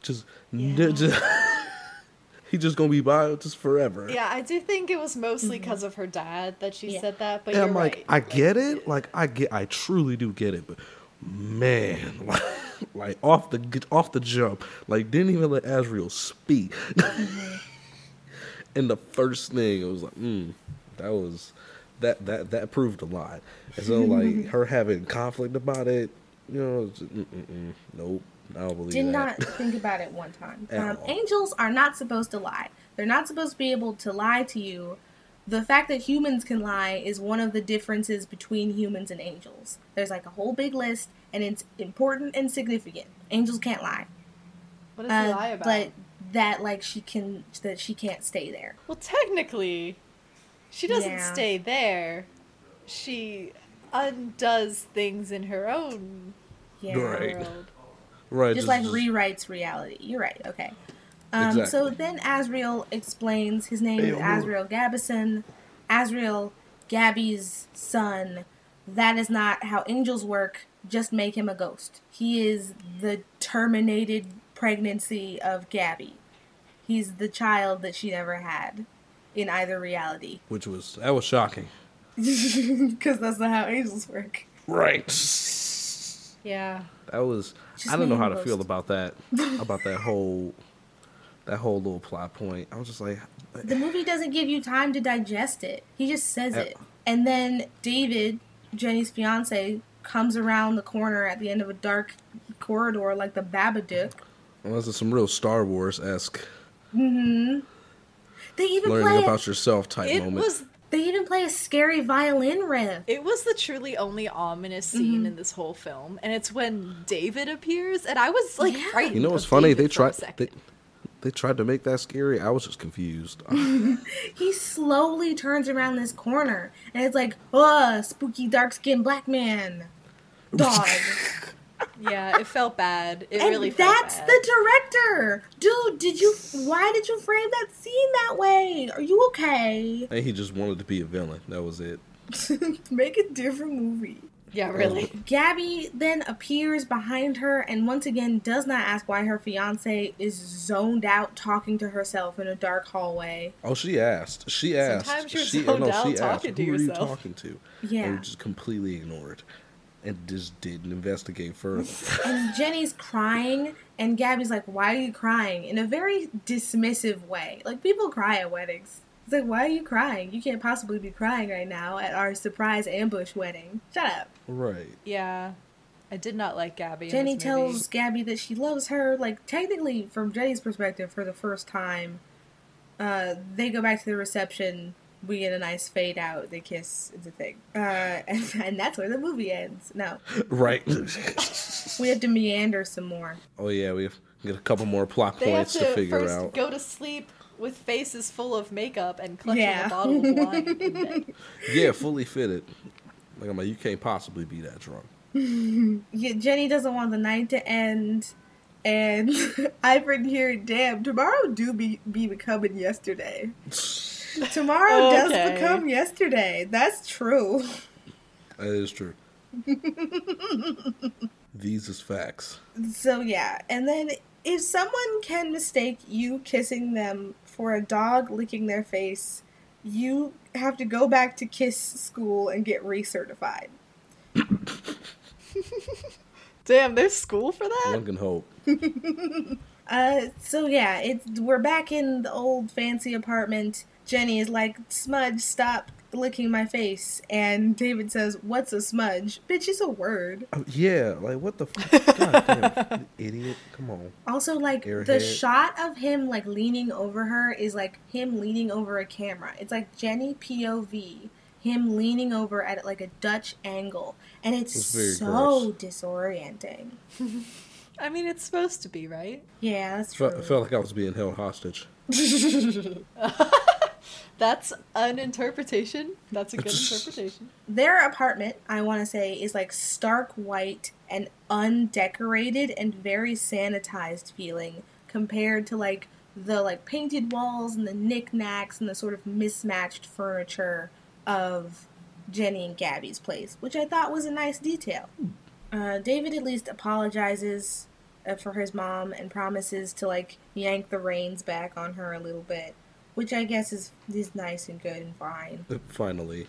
Just, Yeah. just he just gonna be by just forever. Yeah, I do think it was mostly because of her dad that she Yeah. said that. But and you're I'm like, right. I get it, like I get, I truly do get it, but man, like, like off the get off the jump, like didn't even let Azrael speak. and the first thing it was like, mm, that was that that that proved a lot. And so like her having conflict about it, you know, just, mm, mm, mm, nope, I don't believe Did that. not think about it one time. Um, angels are not supposed to lie. They're not supposed to be able to lie to you. The fact that humans can lie is one of the differences between humans and angels. There's like a whole big list, and it's important and significant. Angels can't lie, what does he Uh, lie about? but that like she can that she can't stay there. well, technically, she doesn't Yeah. stay there. She undoes things in her own Yeah, Right. world. Right? just, like rewrites reality. You're right. Okay. Um, So then Azrael explains his name Hey, is Omar. Azrael Gabison. Azrael, Gabby's son. That is not how angels work. Just make him a ghost. He is the terminated pregnancy of Gabby. He's the child that she never had in either reality. which was that was shocking. Because that's not how angels work. Right. Yeah. That was Just I don't know how to feel about that about that whole that whole little plot point. I was just like the movie doesn't give you time to digest it. He just says it. And then David, Jenny's fiance, comes around the corner at the end of a dark corridor like the Babadook. well, this is some real Star Wars esque mm-hmm. They even learning about yourself type It moment. was They even play a scary violin riff. It was the truly only ominous scene mm-hmm. in this whole film, and it's when David appears, and I was like Yeah. frightened. You know what's funny? David They tried. They, they tried to make that scary. I was just confused. He slowly turns around this corner, and it's like, oh, spooky dark skinned black man. Dog. Yeah, it felt bad. It and really felt bad. that's bad. the director. Dude, did you, why did you frame that scene that way? Are you okay? and he just wanted to be a villain. That was it. Make a different movie. yeah, um, really. Gabby then appears behind her and once again does not ask why her fiance is zoned out talking to herself in a dark hallway. Oh, she asked. She asked. Sometimes you're she, zoned no, out she asked, talking to Who are you talking to? Yeah. And just completely ignored, and just didn't investigate further. And Jenny's crying, and Gabby's like, Why are you crying? in a very dismissive way. Like, people cry at weddings. It's like, Why are you crying? You can't possibly be crying right now at our surprise ambush wedding. Shut up. right. Yeah, I did not like Gabby. in Jenny this movie. tells Gabby that she loves her. Like, technically, from Jenny's perspective, for the first time, uh, they go back to the reception. We get a nice fade out. They kiss. It's a thing. Uh, and, and that's where the movie ends. No. Right. We have to meander some more. oh yeah, we have get a couple more plot They have points to, to, figure first out. go to sleep with faces full of makeup and clutching Yeah. a bottle of wine. Yeah, fully fitted. Like I'm like, you can't possibly be that drunk. Yeah, Jenny doesn't want the night to end. And I've written here, damn, tomorrow do be, be becoming yesterday. Tomorrow does become yesterday. That's true. That is true. These is facts. So yeah, and then if someone can mistake you kissing them for a dog licking their face, you have to go back to kiss school and get recertified. Damn, there's school for that. One can hope. Uh, so yeah, it's we're back in the old fancy apartment. Jenny is like, "Smudge, stop licking my face," and David says, "What's a smudge? Bitch, it's a word." Oh, yeah, like what the fuck? God damn, idiot! Come on. Also, like the shot of him like leaning over her is like him leaning over a camera. It's like Jenny POV, him leaning over at like a Dutch angle, and it's It's very so disorienting. I mean, it's supposed to be, right? Yeah, that's true. Felt, felt like I was being held hostage. That's an interpretation. That's a good interpretation. Their apartment, I want to say, is like stark white and undecorated and very sanitized feeling compared to like the like painted walls and the knickknacks and the sort of mismatched furniture of Jenny and Gabby's place, which I thought was a nice detail. Uh, David at least apologizes uh, for his mom and promises to like yank the reins back on her a little bit, which I guess is is nice and good and fine. Uh, Finally.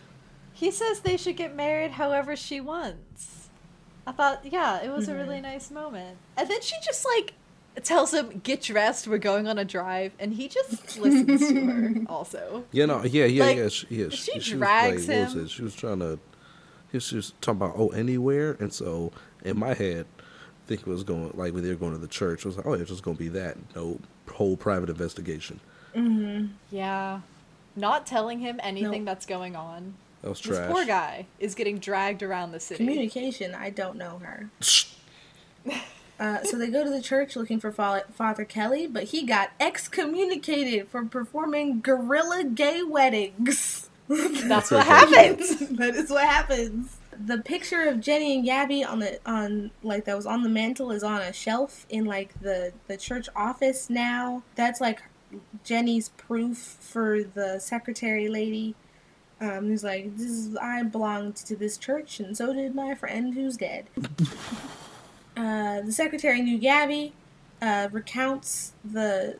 He says they should get married however she wants. I thought, yeah, it was a really nice moment. And then she just like tells him, "Get dressed. We're going on a drive," and he just listens to her. Also, Yeah, no, yeah, yeah, Like, yeah. She, yeah, she was drags like, what was him. She was trying to. She was, she was talking about oh anywhere, and so in my head, I think it was going like when they were going to the church. It was like oh, it's just going to be that no whole private investigation. Yeah, not telling him anything No. that's going on. That was trash. This poor guy is getting dragged around the city. Communication, I don't know her. Uh, so they go to the church looking for Fa- Father Kelly, but he got excommunicated for performing guerrilla gay weddings. That's what happens. that is what happens. The picture of Jenny and Gabby on the on like that was on the mantle is on a shelf in like the the church office now. That's like Jenny's proof for the secretary lady. Um, who's like, this is I belonged to this church, and so did my friend who's dead. uh, the secretary knew Gabby. Uh, recounts the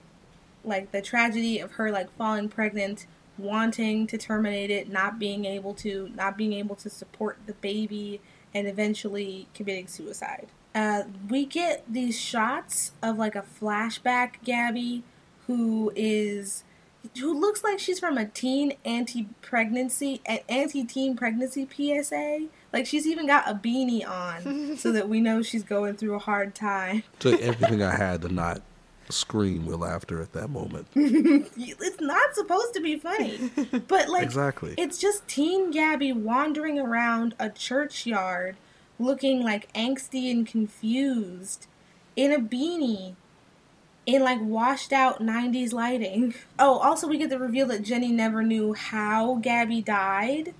like the tragedy of her like falling pregnant, wanting to terminate it, not being able to, not being able to support the baby, and eventually committing suicide. Uh, we get these shots of like a flashback Gabby who is who looks like she's from a teen anti-pregnancy an anti-teen pregnancy PSA. Like she's even got a beanie on so that we know she's going through a hard time. Took everything I had to not scream with laughter at that moment. It's not supposed to be funny, but like Exactly. it's just teen Gabby wandering around a churchyard, looking like angsty and confused, in a beanie, in like washed out '90s lighting. Oh, also we get the reveal that Jenny never knew how Gabby died,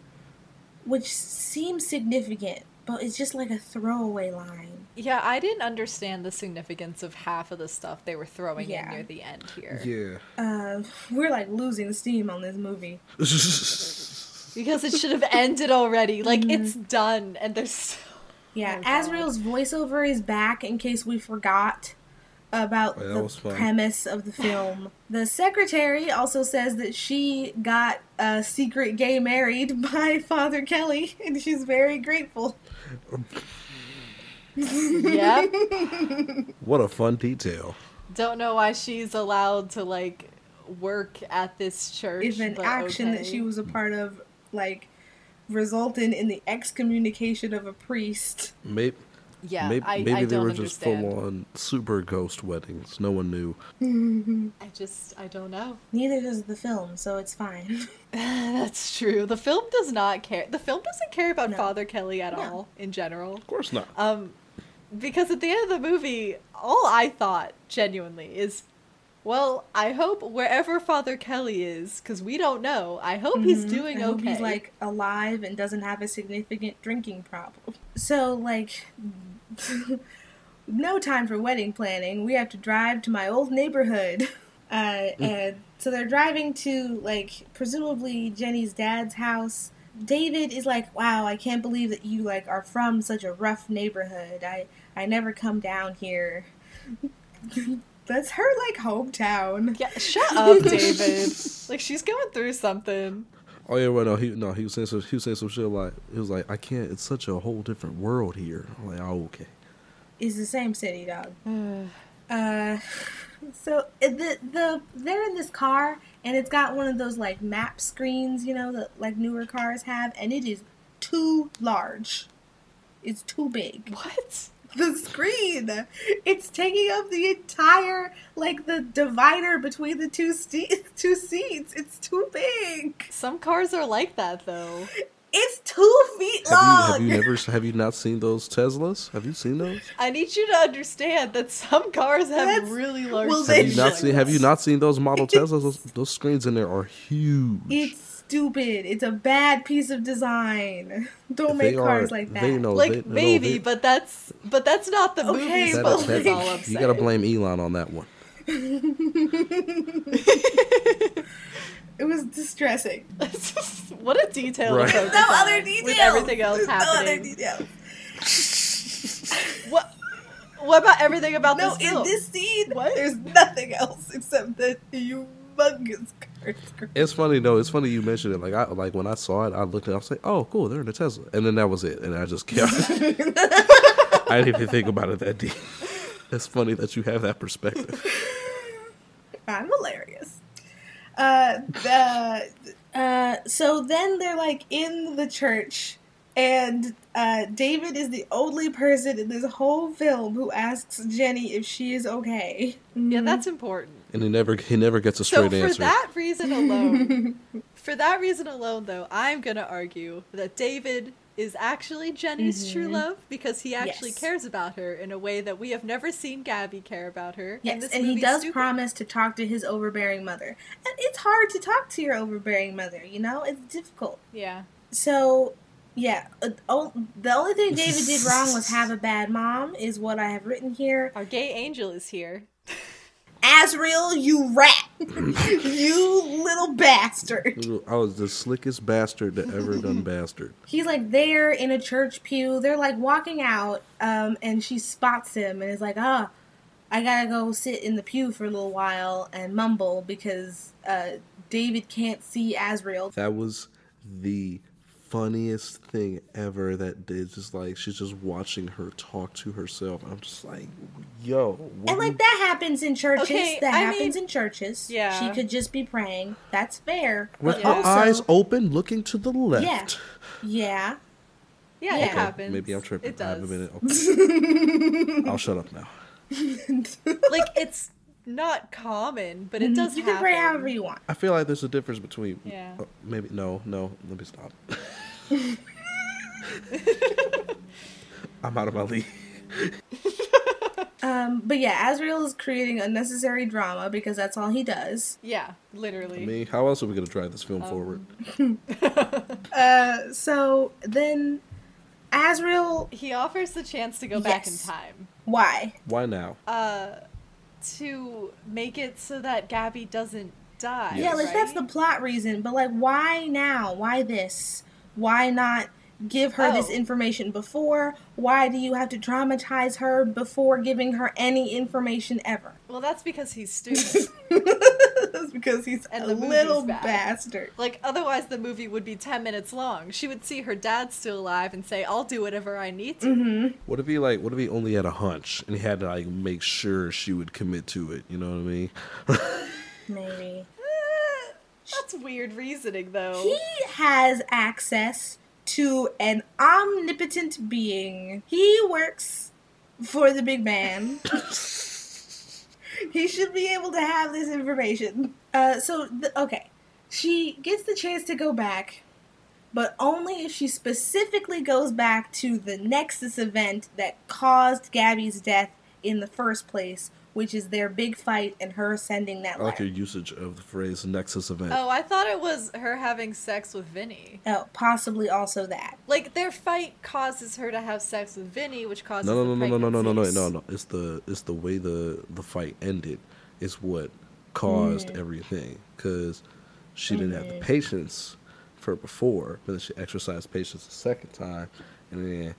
which seems significant, but it's just like a throwaway line. Yeah, I didn't understand the significance of half of the stuff they were throwing Yeah. in near the end here. Yeah. Uh, we're like losing steam on this movie. Because it should have ended already. Like, it's done, and there's so. Yeah, Oh, God. Azrael's voiceover is back in case we forgot about the premise of the film. the secretary also says that she got a secret gay married by Father Kelly, and she's very grateful. Yep. what a fun detail. Don't know why she's allowed to, like, work at this church. If an but action that she was a part of, like, resulted in the excommunication of a priest. Maybe, Yeah, maybe, I, maybe I they don't were just full on super ghost weddings. No one knew. I just, I don't know. Neither does the film, so it's fine. That's true. The film does not care. The film doesn't care about No. Father Kelly at No. all, in general. Of course not. Um, because at the end of the movie, all I thought genuinely is, well, I hope wherever Father Kelly is, because we don't know. I hope he's doing Mm-hmm. I hope okay. He's like alive and doesn't have a significant drinking problem. So like, no time for wedding planning. We have to drive to my old neighborhood, uh, and so they're driving to like presumably Jenny's dad's house. David is like, "Wow, I can't believe that you like are from such a rough neighborhood. I I never come down here." That's her like hometown. yeah, shut up, David. like she's going through something. Oh yeah, well no, he no, he was saying some he was saying some shit like he was like, I can't it's such a whole different world here. I'm like, oh okay. It's the same city, dog. Uh, so the the they're in this car and it's got one of those like map screens, you know, that like newer cars have, and it is too large. It's too big. What? The screen, it's taking up the entire like the divider between the two ste- two seats. It's too big. Some cars are like that though. It's two feet Have you long. have you never have you not seen those Teslas? Have you seen those? I need you to understand that some cars have That's- really large. well, Have you not seen have you not seen those model Teslas? Those, those screens in there are huge. It's stupid. It's a bad piece of design. Don't They make cars are- like that. they know- like they- maybe, they- but that's but that's not the Okay, movie's That- but fault. that- is all you gotta blame Elon on that one. It was distressing. What a detail Right. No on other details. with everything else There's No other happening. details. what? What about everything about No, this No, in film? this scene, What? there's nothing else except the humongous car screen. It's funny though. It's funny you mentioned it. Like I like when I saw it, I looked at. it, I was like, "Oh, cool, they're in a Tesla," and then that was it. And I just kept. I didn't even think about it that deep. It's funny that you have that perspective. I'm hilarious. Uh, the, uh, so then they're like in the church, and uh, David is the only person in this whole film who asks Jenny if she is okay. yeah, that's important. And he never he never gets a straight So straight for answer. that reason alone, for that reason alone, though, I'm gonna argue that David is actually Jenny's true love because he actually Yes. cares about her in a way that we have never seen Gabby care about her. Yes, this and he does stupid. promise to talk to his overbearing mother. And it's hard to talk to your overbearing mother, you know? It's difficult. Yeah. So, yeah, uh, oh, the only thing David did wrong was have a bad mom, is what I have written here. Our gay angel is here. Azrael, you rat! you little bastard! I was the slickest bastard that ever done bastard. He's like there in a church pew. They're like walking out, um, and she spots him and is like, ah, I gotta go sit in the pew for a little while and mumble because uh, David can't see Azrael. That was the funniest thing ever. That did just like she's just watching her talk to herself. I'm just like, yo, what And you- like that happens in churches. Okay, that I happens mean- in churches. Yeah. She could just be praying. That's fair. with But her also- eyes open, looking to the left. Yeah. Yeah. Yeah, Yeah. it happens. Maybe I'm tripping. It I have a does. minute. Okay. I'll shut up now. like it's not common, but it does Mm-hmm. You can pray however you want. I feel like there's a difference between. Yeah. uh, maybe no, no. Let me stop. I'm out of my league. Um, but yeah, Azrael is creating unnecessary drama because that's all he does. Yeah, I literally. mean, how else are we gonna drive this Um, film forward? Uh, so then Azrael, he offers the chance to go back in time. why? Why now? Uh to make it so that Gabby doesn't die. Yeah, like that's the plot reason, but like why now? Why this? Why not give her this Oh. information before? Why do you have to traumatize her before giving her any information ever? Well, that's because he's stupid. That's because he's And a little bad. bastard. like otherwise the movie would be 10 minutes long. She would see her dad still alive and say, "I'll do whatever I need to." Mm-hmm. What if he like? What if he only had a hunch and he had to like make sure she would commit to it? You know what I mean? Maybe. That's weird reasoning though. He has access to an omnipotent being. He works for the big man. he should be able to have this information. Uh, so, th- okay. She gets the chance to go back, but only if she specifically goes back to the Nexus event that caused Gabby's death in the first place, which is their big fight and her sending that I like letter. your usage of the phrase "nexus event." Oh, I thought it was her having sex with Vinny. Oh, possibly also that. Like their fight causes her to have sex with Vinny, which causes No, no, the no, no, no, no, no, no, no, no. It's the it's the way the the fight ended. Is what caused Mm. everything because she didn't have the Mhm. patience for before, but then she exercised patience a second time, and then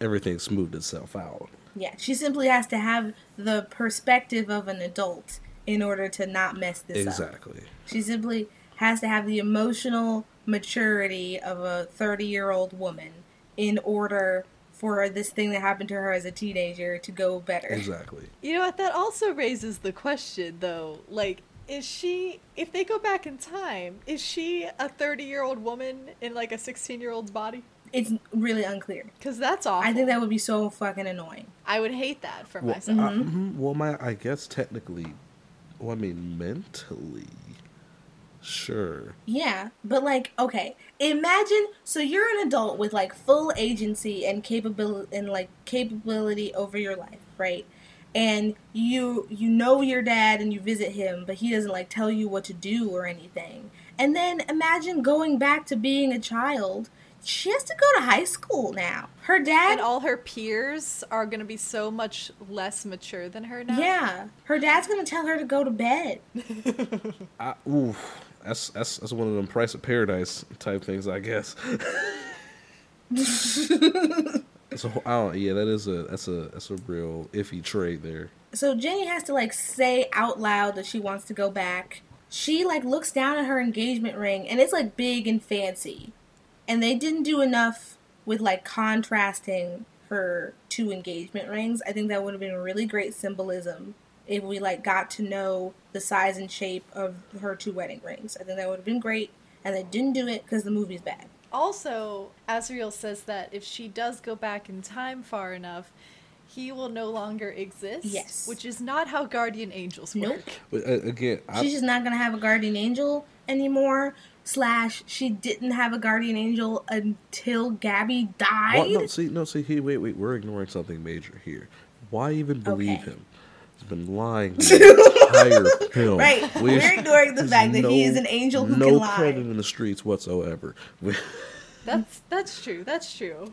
everything smoothed itself out. Yeah, she simply has to have the perspective of an adult in order to not mess this up. Exactly. She simply has to have the emotional maturity of a 30 year old woman in order for this thing that happened to her as a teenager to go better. Exactly. You know what? That also raises the question, though. Like, is she, if they go back in time, is she a 30 year old woman in like a 16 year old's body? It's really unclear. Because that's awful. I think that would be so fucking annoying. I would hate that for Well, myself. I, mhm, well, my I guess technically, well, I mean mentally, sure. Yeah, but like, okay, imagine so you're an adult with like full agency and capability and like capability over your life, right? And you you know your dad and you visit him, but he doesn't like tell you what to do or anything. And then imagine going back to being a child. She has to go to high school now. Her dad And all her peers are going to be so much less mature than her now. Yeah, her dad's gonna tell her to go to bed. I, ooh, that's that's that's one of them price of paradise type things, I guess. so I don't. Yeah, that is a that's a that's a real iffy trade there. so Jenny has to like say out loud that she wants to go back. She like looks down at her engagement ring and it's like big and fancy. And they didn't do enough with like contrasting her two engagement rings. I think that would have been really great symbolism if we like got to know the size and shape of her two wedding rings. I think that would have been great and they didn't do it cuz the movie's bad. Also, Azrael says that if she does go back in time far enough, he will no longer exist. Yes. Which is not how guardian angels Nope. work. But uh, again, I, She's just not gonna have a guardian angel anymore. Slash, she didn't have a guardian angel until Gabby died. Well, no, see, no, see, he, wait, wait, we're ignoring something major here. Why even believe Okay. him? He's been lying the entire film. Right, We- we're ignoring the there's fact that he is an angel who no can lie. credit in the streets whatsoever. That's that's true. That's true.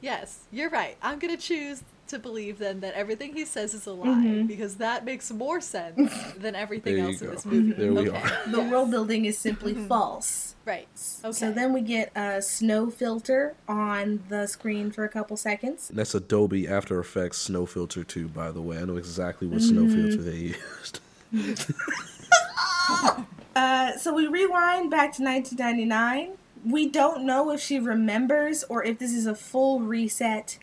Yes, you're right. I'm gonna choose to believe then that everything he says is a lie Mm-hmm. because that makes more sense than everything There you else in this movie. There we okay. are. the yes. world building is simply false. Right. Okay. So then we get a snow filter on the screen for a couple seconds. That's Adobe After Effects Snow Filter 2, by the way. I know exactly what snow Mm-hmm. filter they used. Uh, so we rewind back to 1999. We don't know if she remembers or if this is a full reset.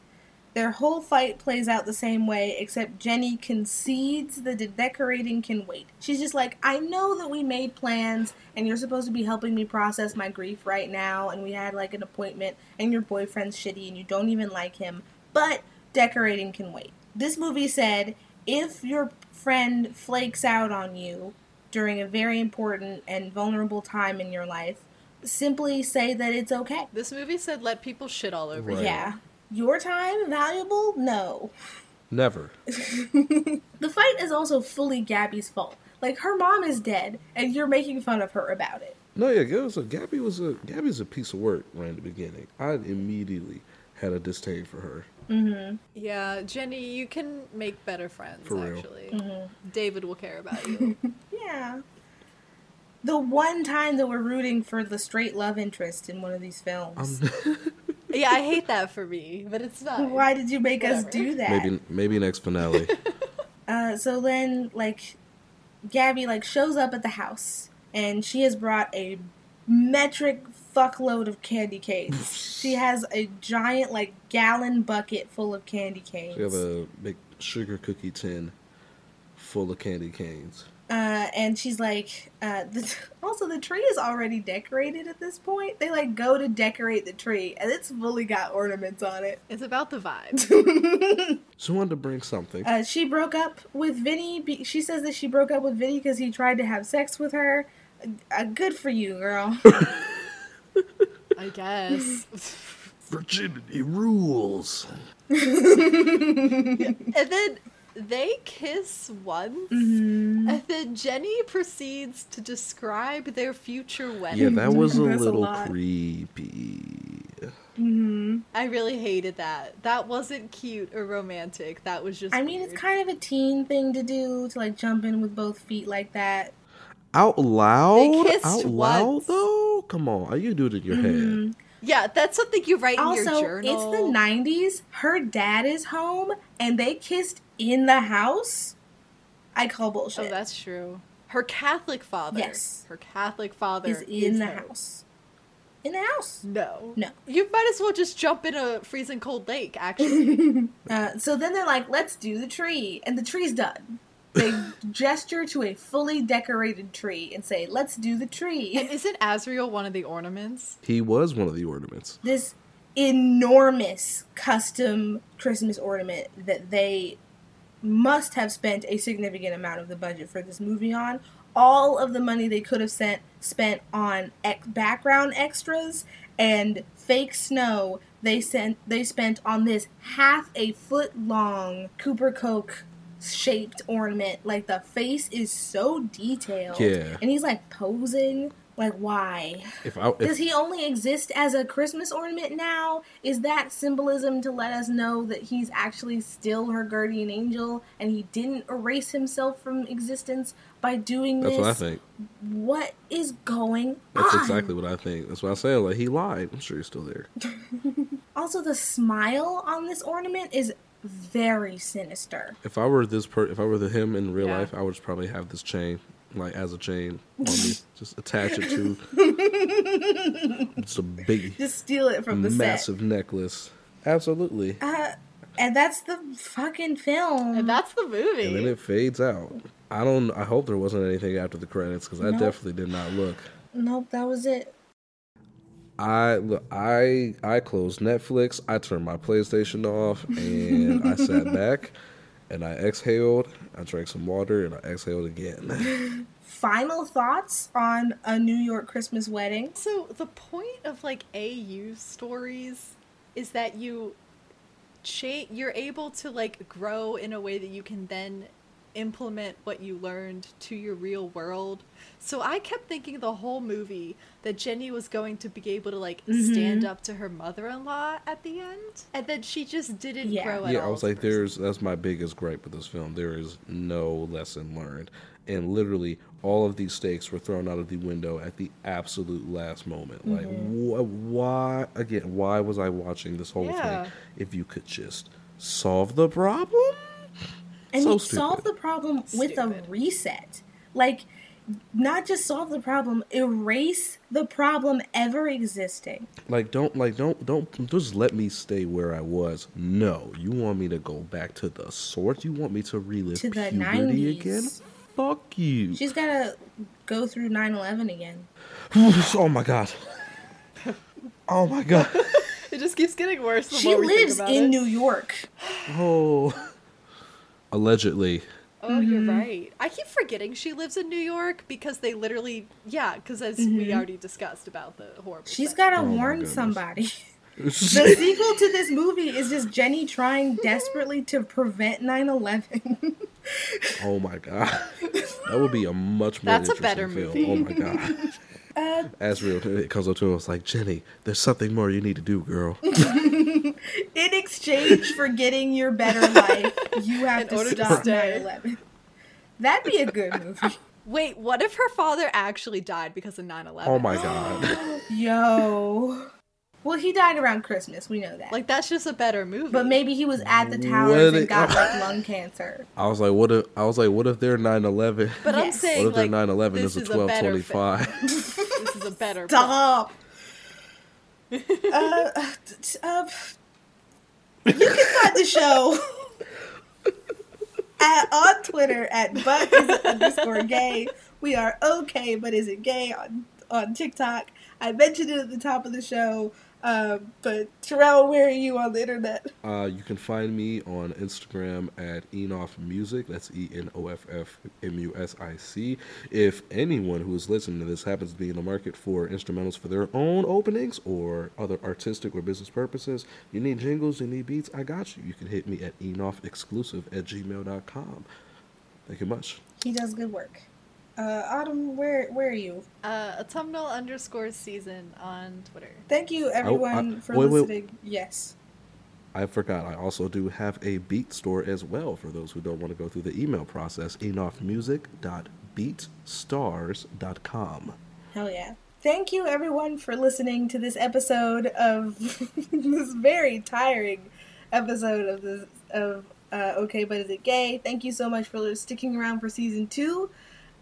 Their whole fight plays out the same way, except Jenny concedes that the decorating can wait. She's just like, I know that we made plans and you're supposed to be helping me process my grief right now, and we had like an appointment, and your boyfriend's shitty and you don't even like him, but decorating can wait. This movie said, if your friend flakes out on you during a very important and vulnerable time in your life, simply say that it's okay. This movie said let people shit all over Right. you. Yeah. Your time valuable? No. Never. The fight is also fully Gabby's fault. Like her mom is dead, and you're making fun of her about it. No, yeah, Gabby was a, Gabby was a Gabby's a piece of work right in the beginning. I immediately had a disdain for her. Mm-hmm. Yeah, Jenny, you can make better friends, For real. actually. Mm-hmm. David will care about you. Yeah. The one time that we're rooting for the straight love interest in one of these films. yeah, I hate that for me, but it's not. Why did you make us do that? Maybe maybe next finale. Uh, so then, like, Gabby like shows up at the house, and she has brought a metric fuckload of candy canes. she has a giant like gallon bucket full of candy canes. we have a big sugar cookie tin full of candy canes. Uh, and she's like, uh, the, also the tree is already decorated at this point. They like go to decorate the tree, and it's fully got ornaments on it. It's about the vibe. She wanted to bring something. Uh, she broke up with Vinny. Be- she says that she broke up with Vinny because he tried to have sex with her. Uh, good for you, girl. I guess. Virginity rules. and then they kiss once, Mm-hmm. and then Jenny proceeds to describe their future wedding. Yeah, that was a That's a little lot. creepy. hmm I really hated that. That wasn't cute or romantic. That was just. I mean, it's kind of a teen thing to do to like jump in with both feet like that. Out loud? kissed Out loud once. though? Come on, are you do it in your head. Yeah, that's something you write in your Also, journal. it's the '90s. Her dad is home, and they kissed in the house. I call bullshit. Oh, that's true. Her Catholic father. Yes. Her Catholic father is in the her- house. In the house. No. No. You might as well just jump in a freezing cold lake, actually. Uh, so then they're like, "Let's do the tree," and the tree's done. They gesture to a fully decorated tree and say, "Let's do the and tree." isn't Azrael one of the ornaments? He was one of the ornaments. This enormous custom Christmas ornament that they must have spent a significant amount of the budget for this movie on. All of the money they could have sent spent on ex- background extras and fake snow. They sent they spent on this half a foot long Cooper Koch shaped ornament. Like the face is so detailed. Yeah. And he's like posing. Like why? If I Does he only exist as a Christmas ornament now? Is that symbolism to let us know that he's actually still her guardian angel and he didn't erase himself from existence by doing that's this? what I think. What is going That's on? That's exactly what I think. That's what I say. Like he lied. I'm sure he's still there. Also, the smile on this ornament is very sinister. If I were this per, if I were the him in real Yeah. life, I would just probably have this chain, like as a chain on me, just attach it to. It's a big, Just steal it from the massive necklace. Absolutely. Uh, and that's the fucking film. And that's the movie. And then it fades out. I don't. I hope there wasn't anything after the credits because I definitely did not look. nope, that was it. I look. I I closed Netflix. I turned my PlayStation off, and I sat back, and I exhaled. I drank some water, and I exhaled again. Final thoughts on a New York Christmas wedding? So the point of like AU stories is that you cha- you're able to like grow in a way that you can then implement what you learned to your real world. So I kept thinking the whole movie that Jenny was going to be able to like stand up to her mother-in-law at the end, and then she just didn't Yeah. grow at yeah, all. I was like, person. "There's that's my biggest gripe with this film. There is no lesson learned, and literally all of these stakes were thrown out of the window at the absolute last moment. Like, Mm-hmm. wh- why again? Why was I watching this whole Yeah. thing if you could just solve the problem? And So solve the problem with a reset. Like, not just solve the problem, erase the problem ever existing. Like don't like don't don't just let me stay where I was. No, you want me to go back to the source. You want me to relive To the puberty 90s. again? Fuck you. She's gotta go through 9 11 again. oh my god. Oh my god. it just keeps getting worse. The She more we think lives about in it. New York. Oh. Allegedly, Oh, you're right. I keep forgetting she lives in New York because they literally, yeah, because as we already discussed about the horrible. She's got to Oh warn somebody. the sequel to this movie is just Jenny trying desperately to prevent 9/11. oh my god, that would be a much more. That's a better film. movie. Oh my god. Uh, Azrael, it comes up to him. It's like Jenny, there's something more you need to do, girl. In exchange for getting your better life, you have to order to stop stay. 9/11. That'd be a good movie. Wait, what if her father actually died because of 9 11? Oh my god. Yo. Well, he died around Christmas. We know that. Like, that's just a better movie. but maybe he was at the What towers it- and got like lung cancer. I was like, what if I was like, what if they're 9/11? But I'm saying, What if their like, 9/11 this is a is a better 1225? this is a better Stop. uh, uh, t- uh, you can find the show at, on Twitter at but is it underscore gay. We are okay, but is it gay on on TikTok? I mentioned it at the top of the show. Um, but Terrell, where are you on the internet? Uh, you can find me on Instagram at Enoff Music. That's E N O F F M U S I C. If anyone who is listening to this happens to be in the market for instrumentals for their own openings or other artistic or business purposes, you need jingles, you need beats, I got you. You can hit me at enoffexclusive at gmail.com. Thank you much. He does good work. Uh, Autumn, where where are you? Uh, autumnal underscore season on Twitter. Thank you, everyone, for wait, wait. listening. Yes. I forgot. I also do have a beat store as well for those who don't want to go through the email process. enoffmusic.beatstars.com. Hell yeah. Thank you, everyone, for listening to this episode of this very tiring episode of this of uh, Okay, but is it gay? Thank you so much for sticking around for season two.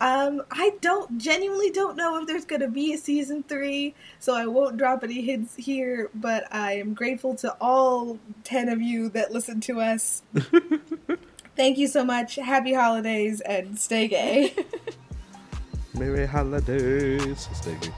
Um, I don't genuinely don't know if there's gonna be a season three, so I won't drop any hints here. But I am grateful to all ten of you that listen to us. Thank you so much. Happy holidays and stay gay. Merry holidays. Stay good.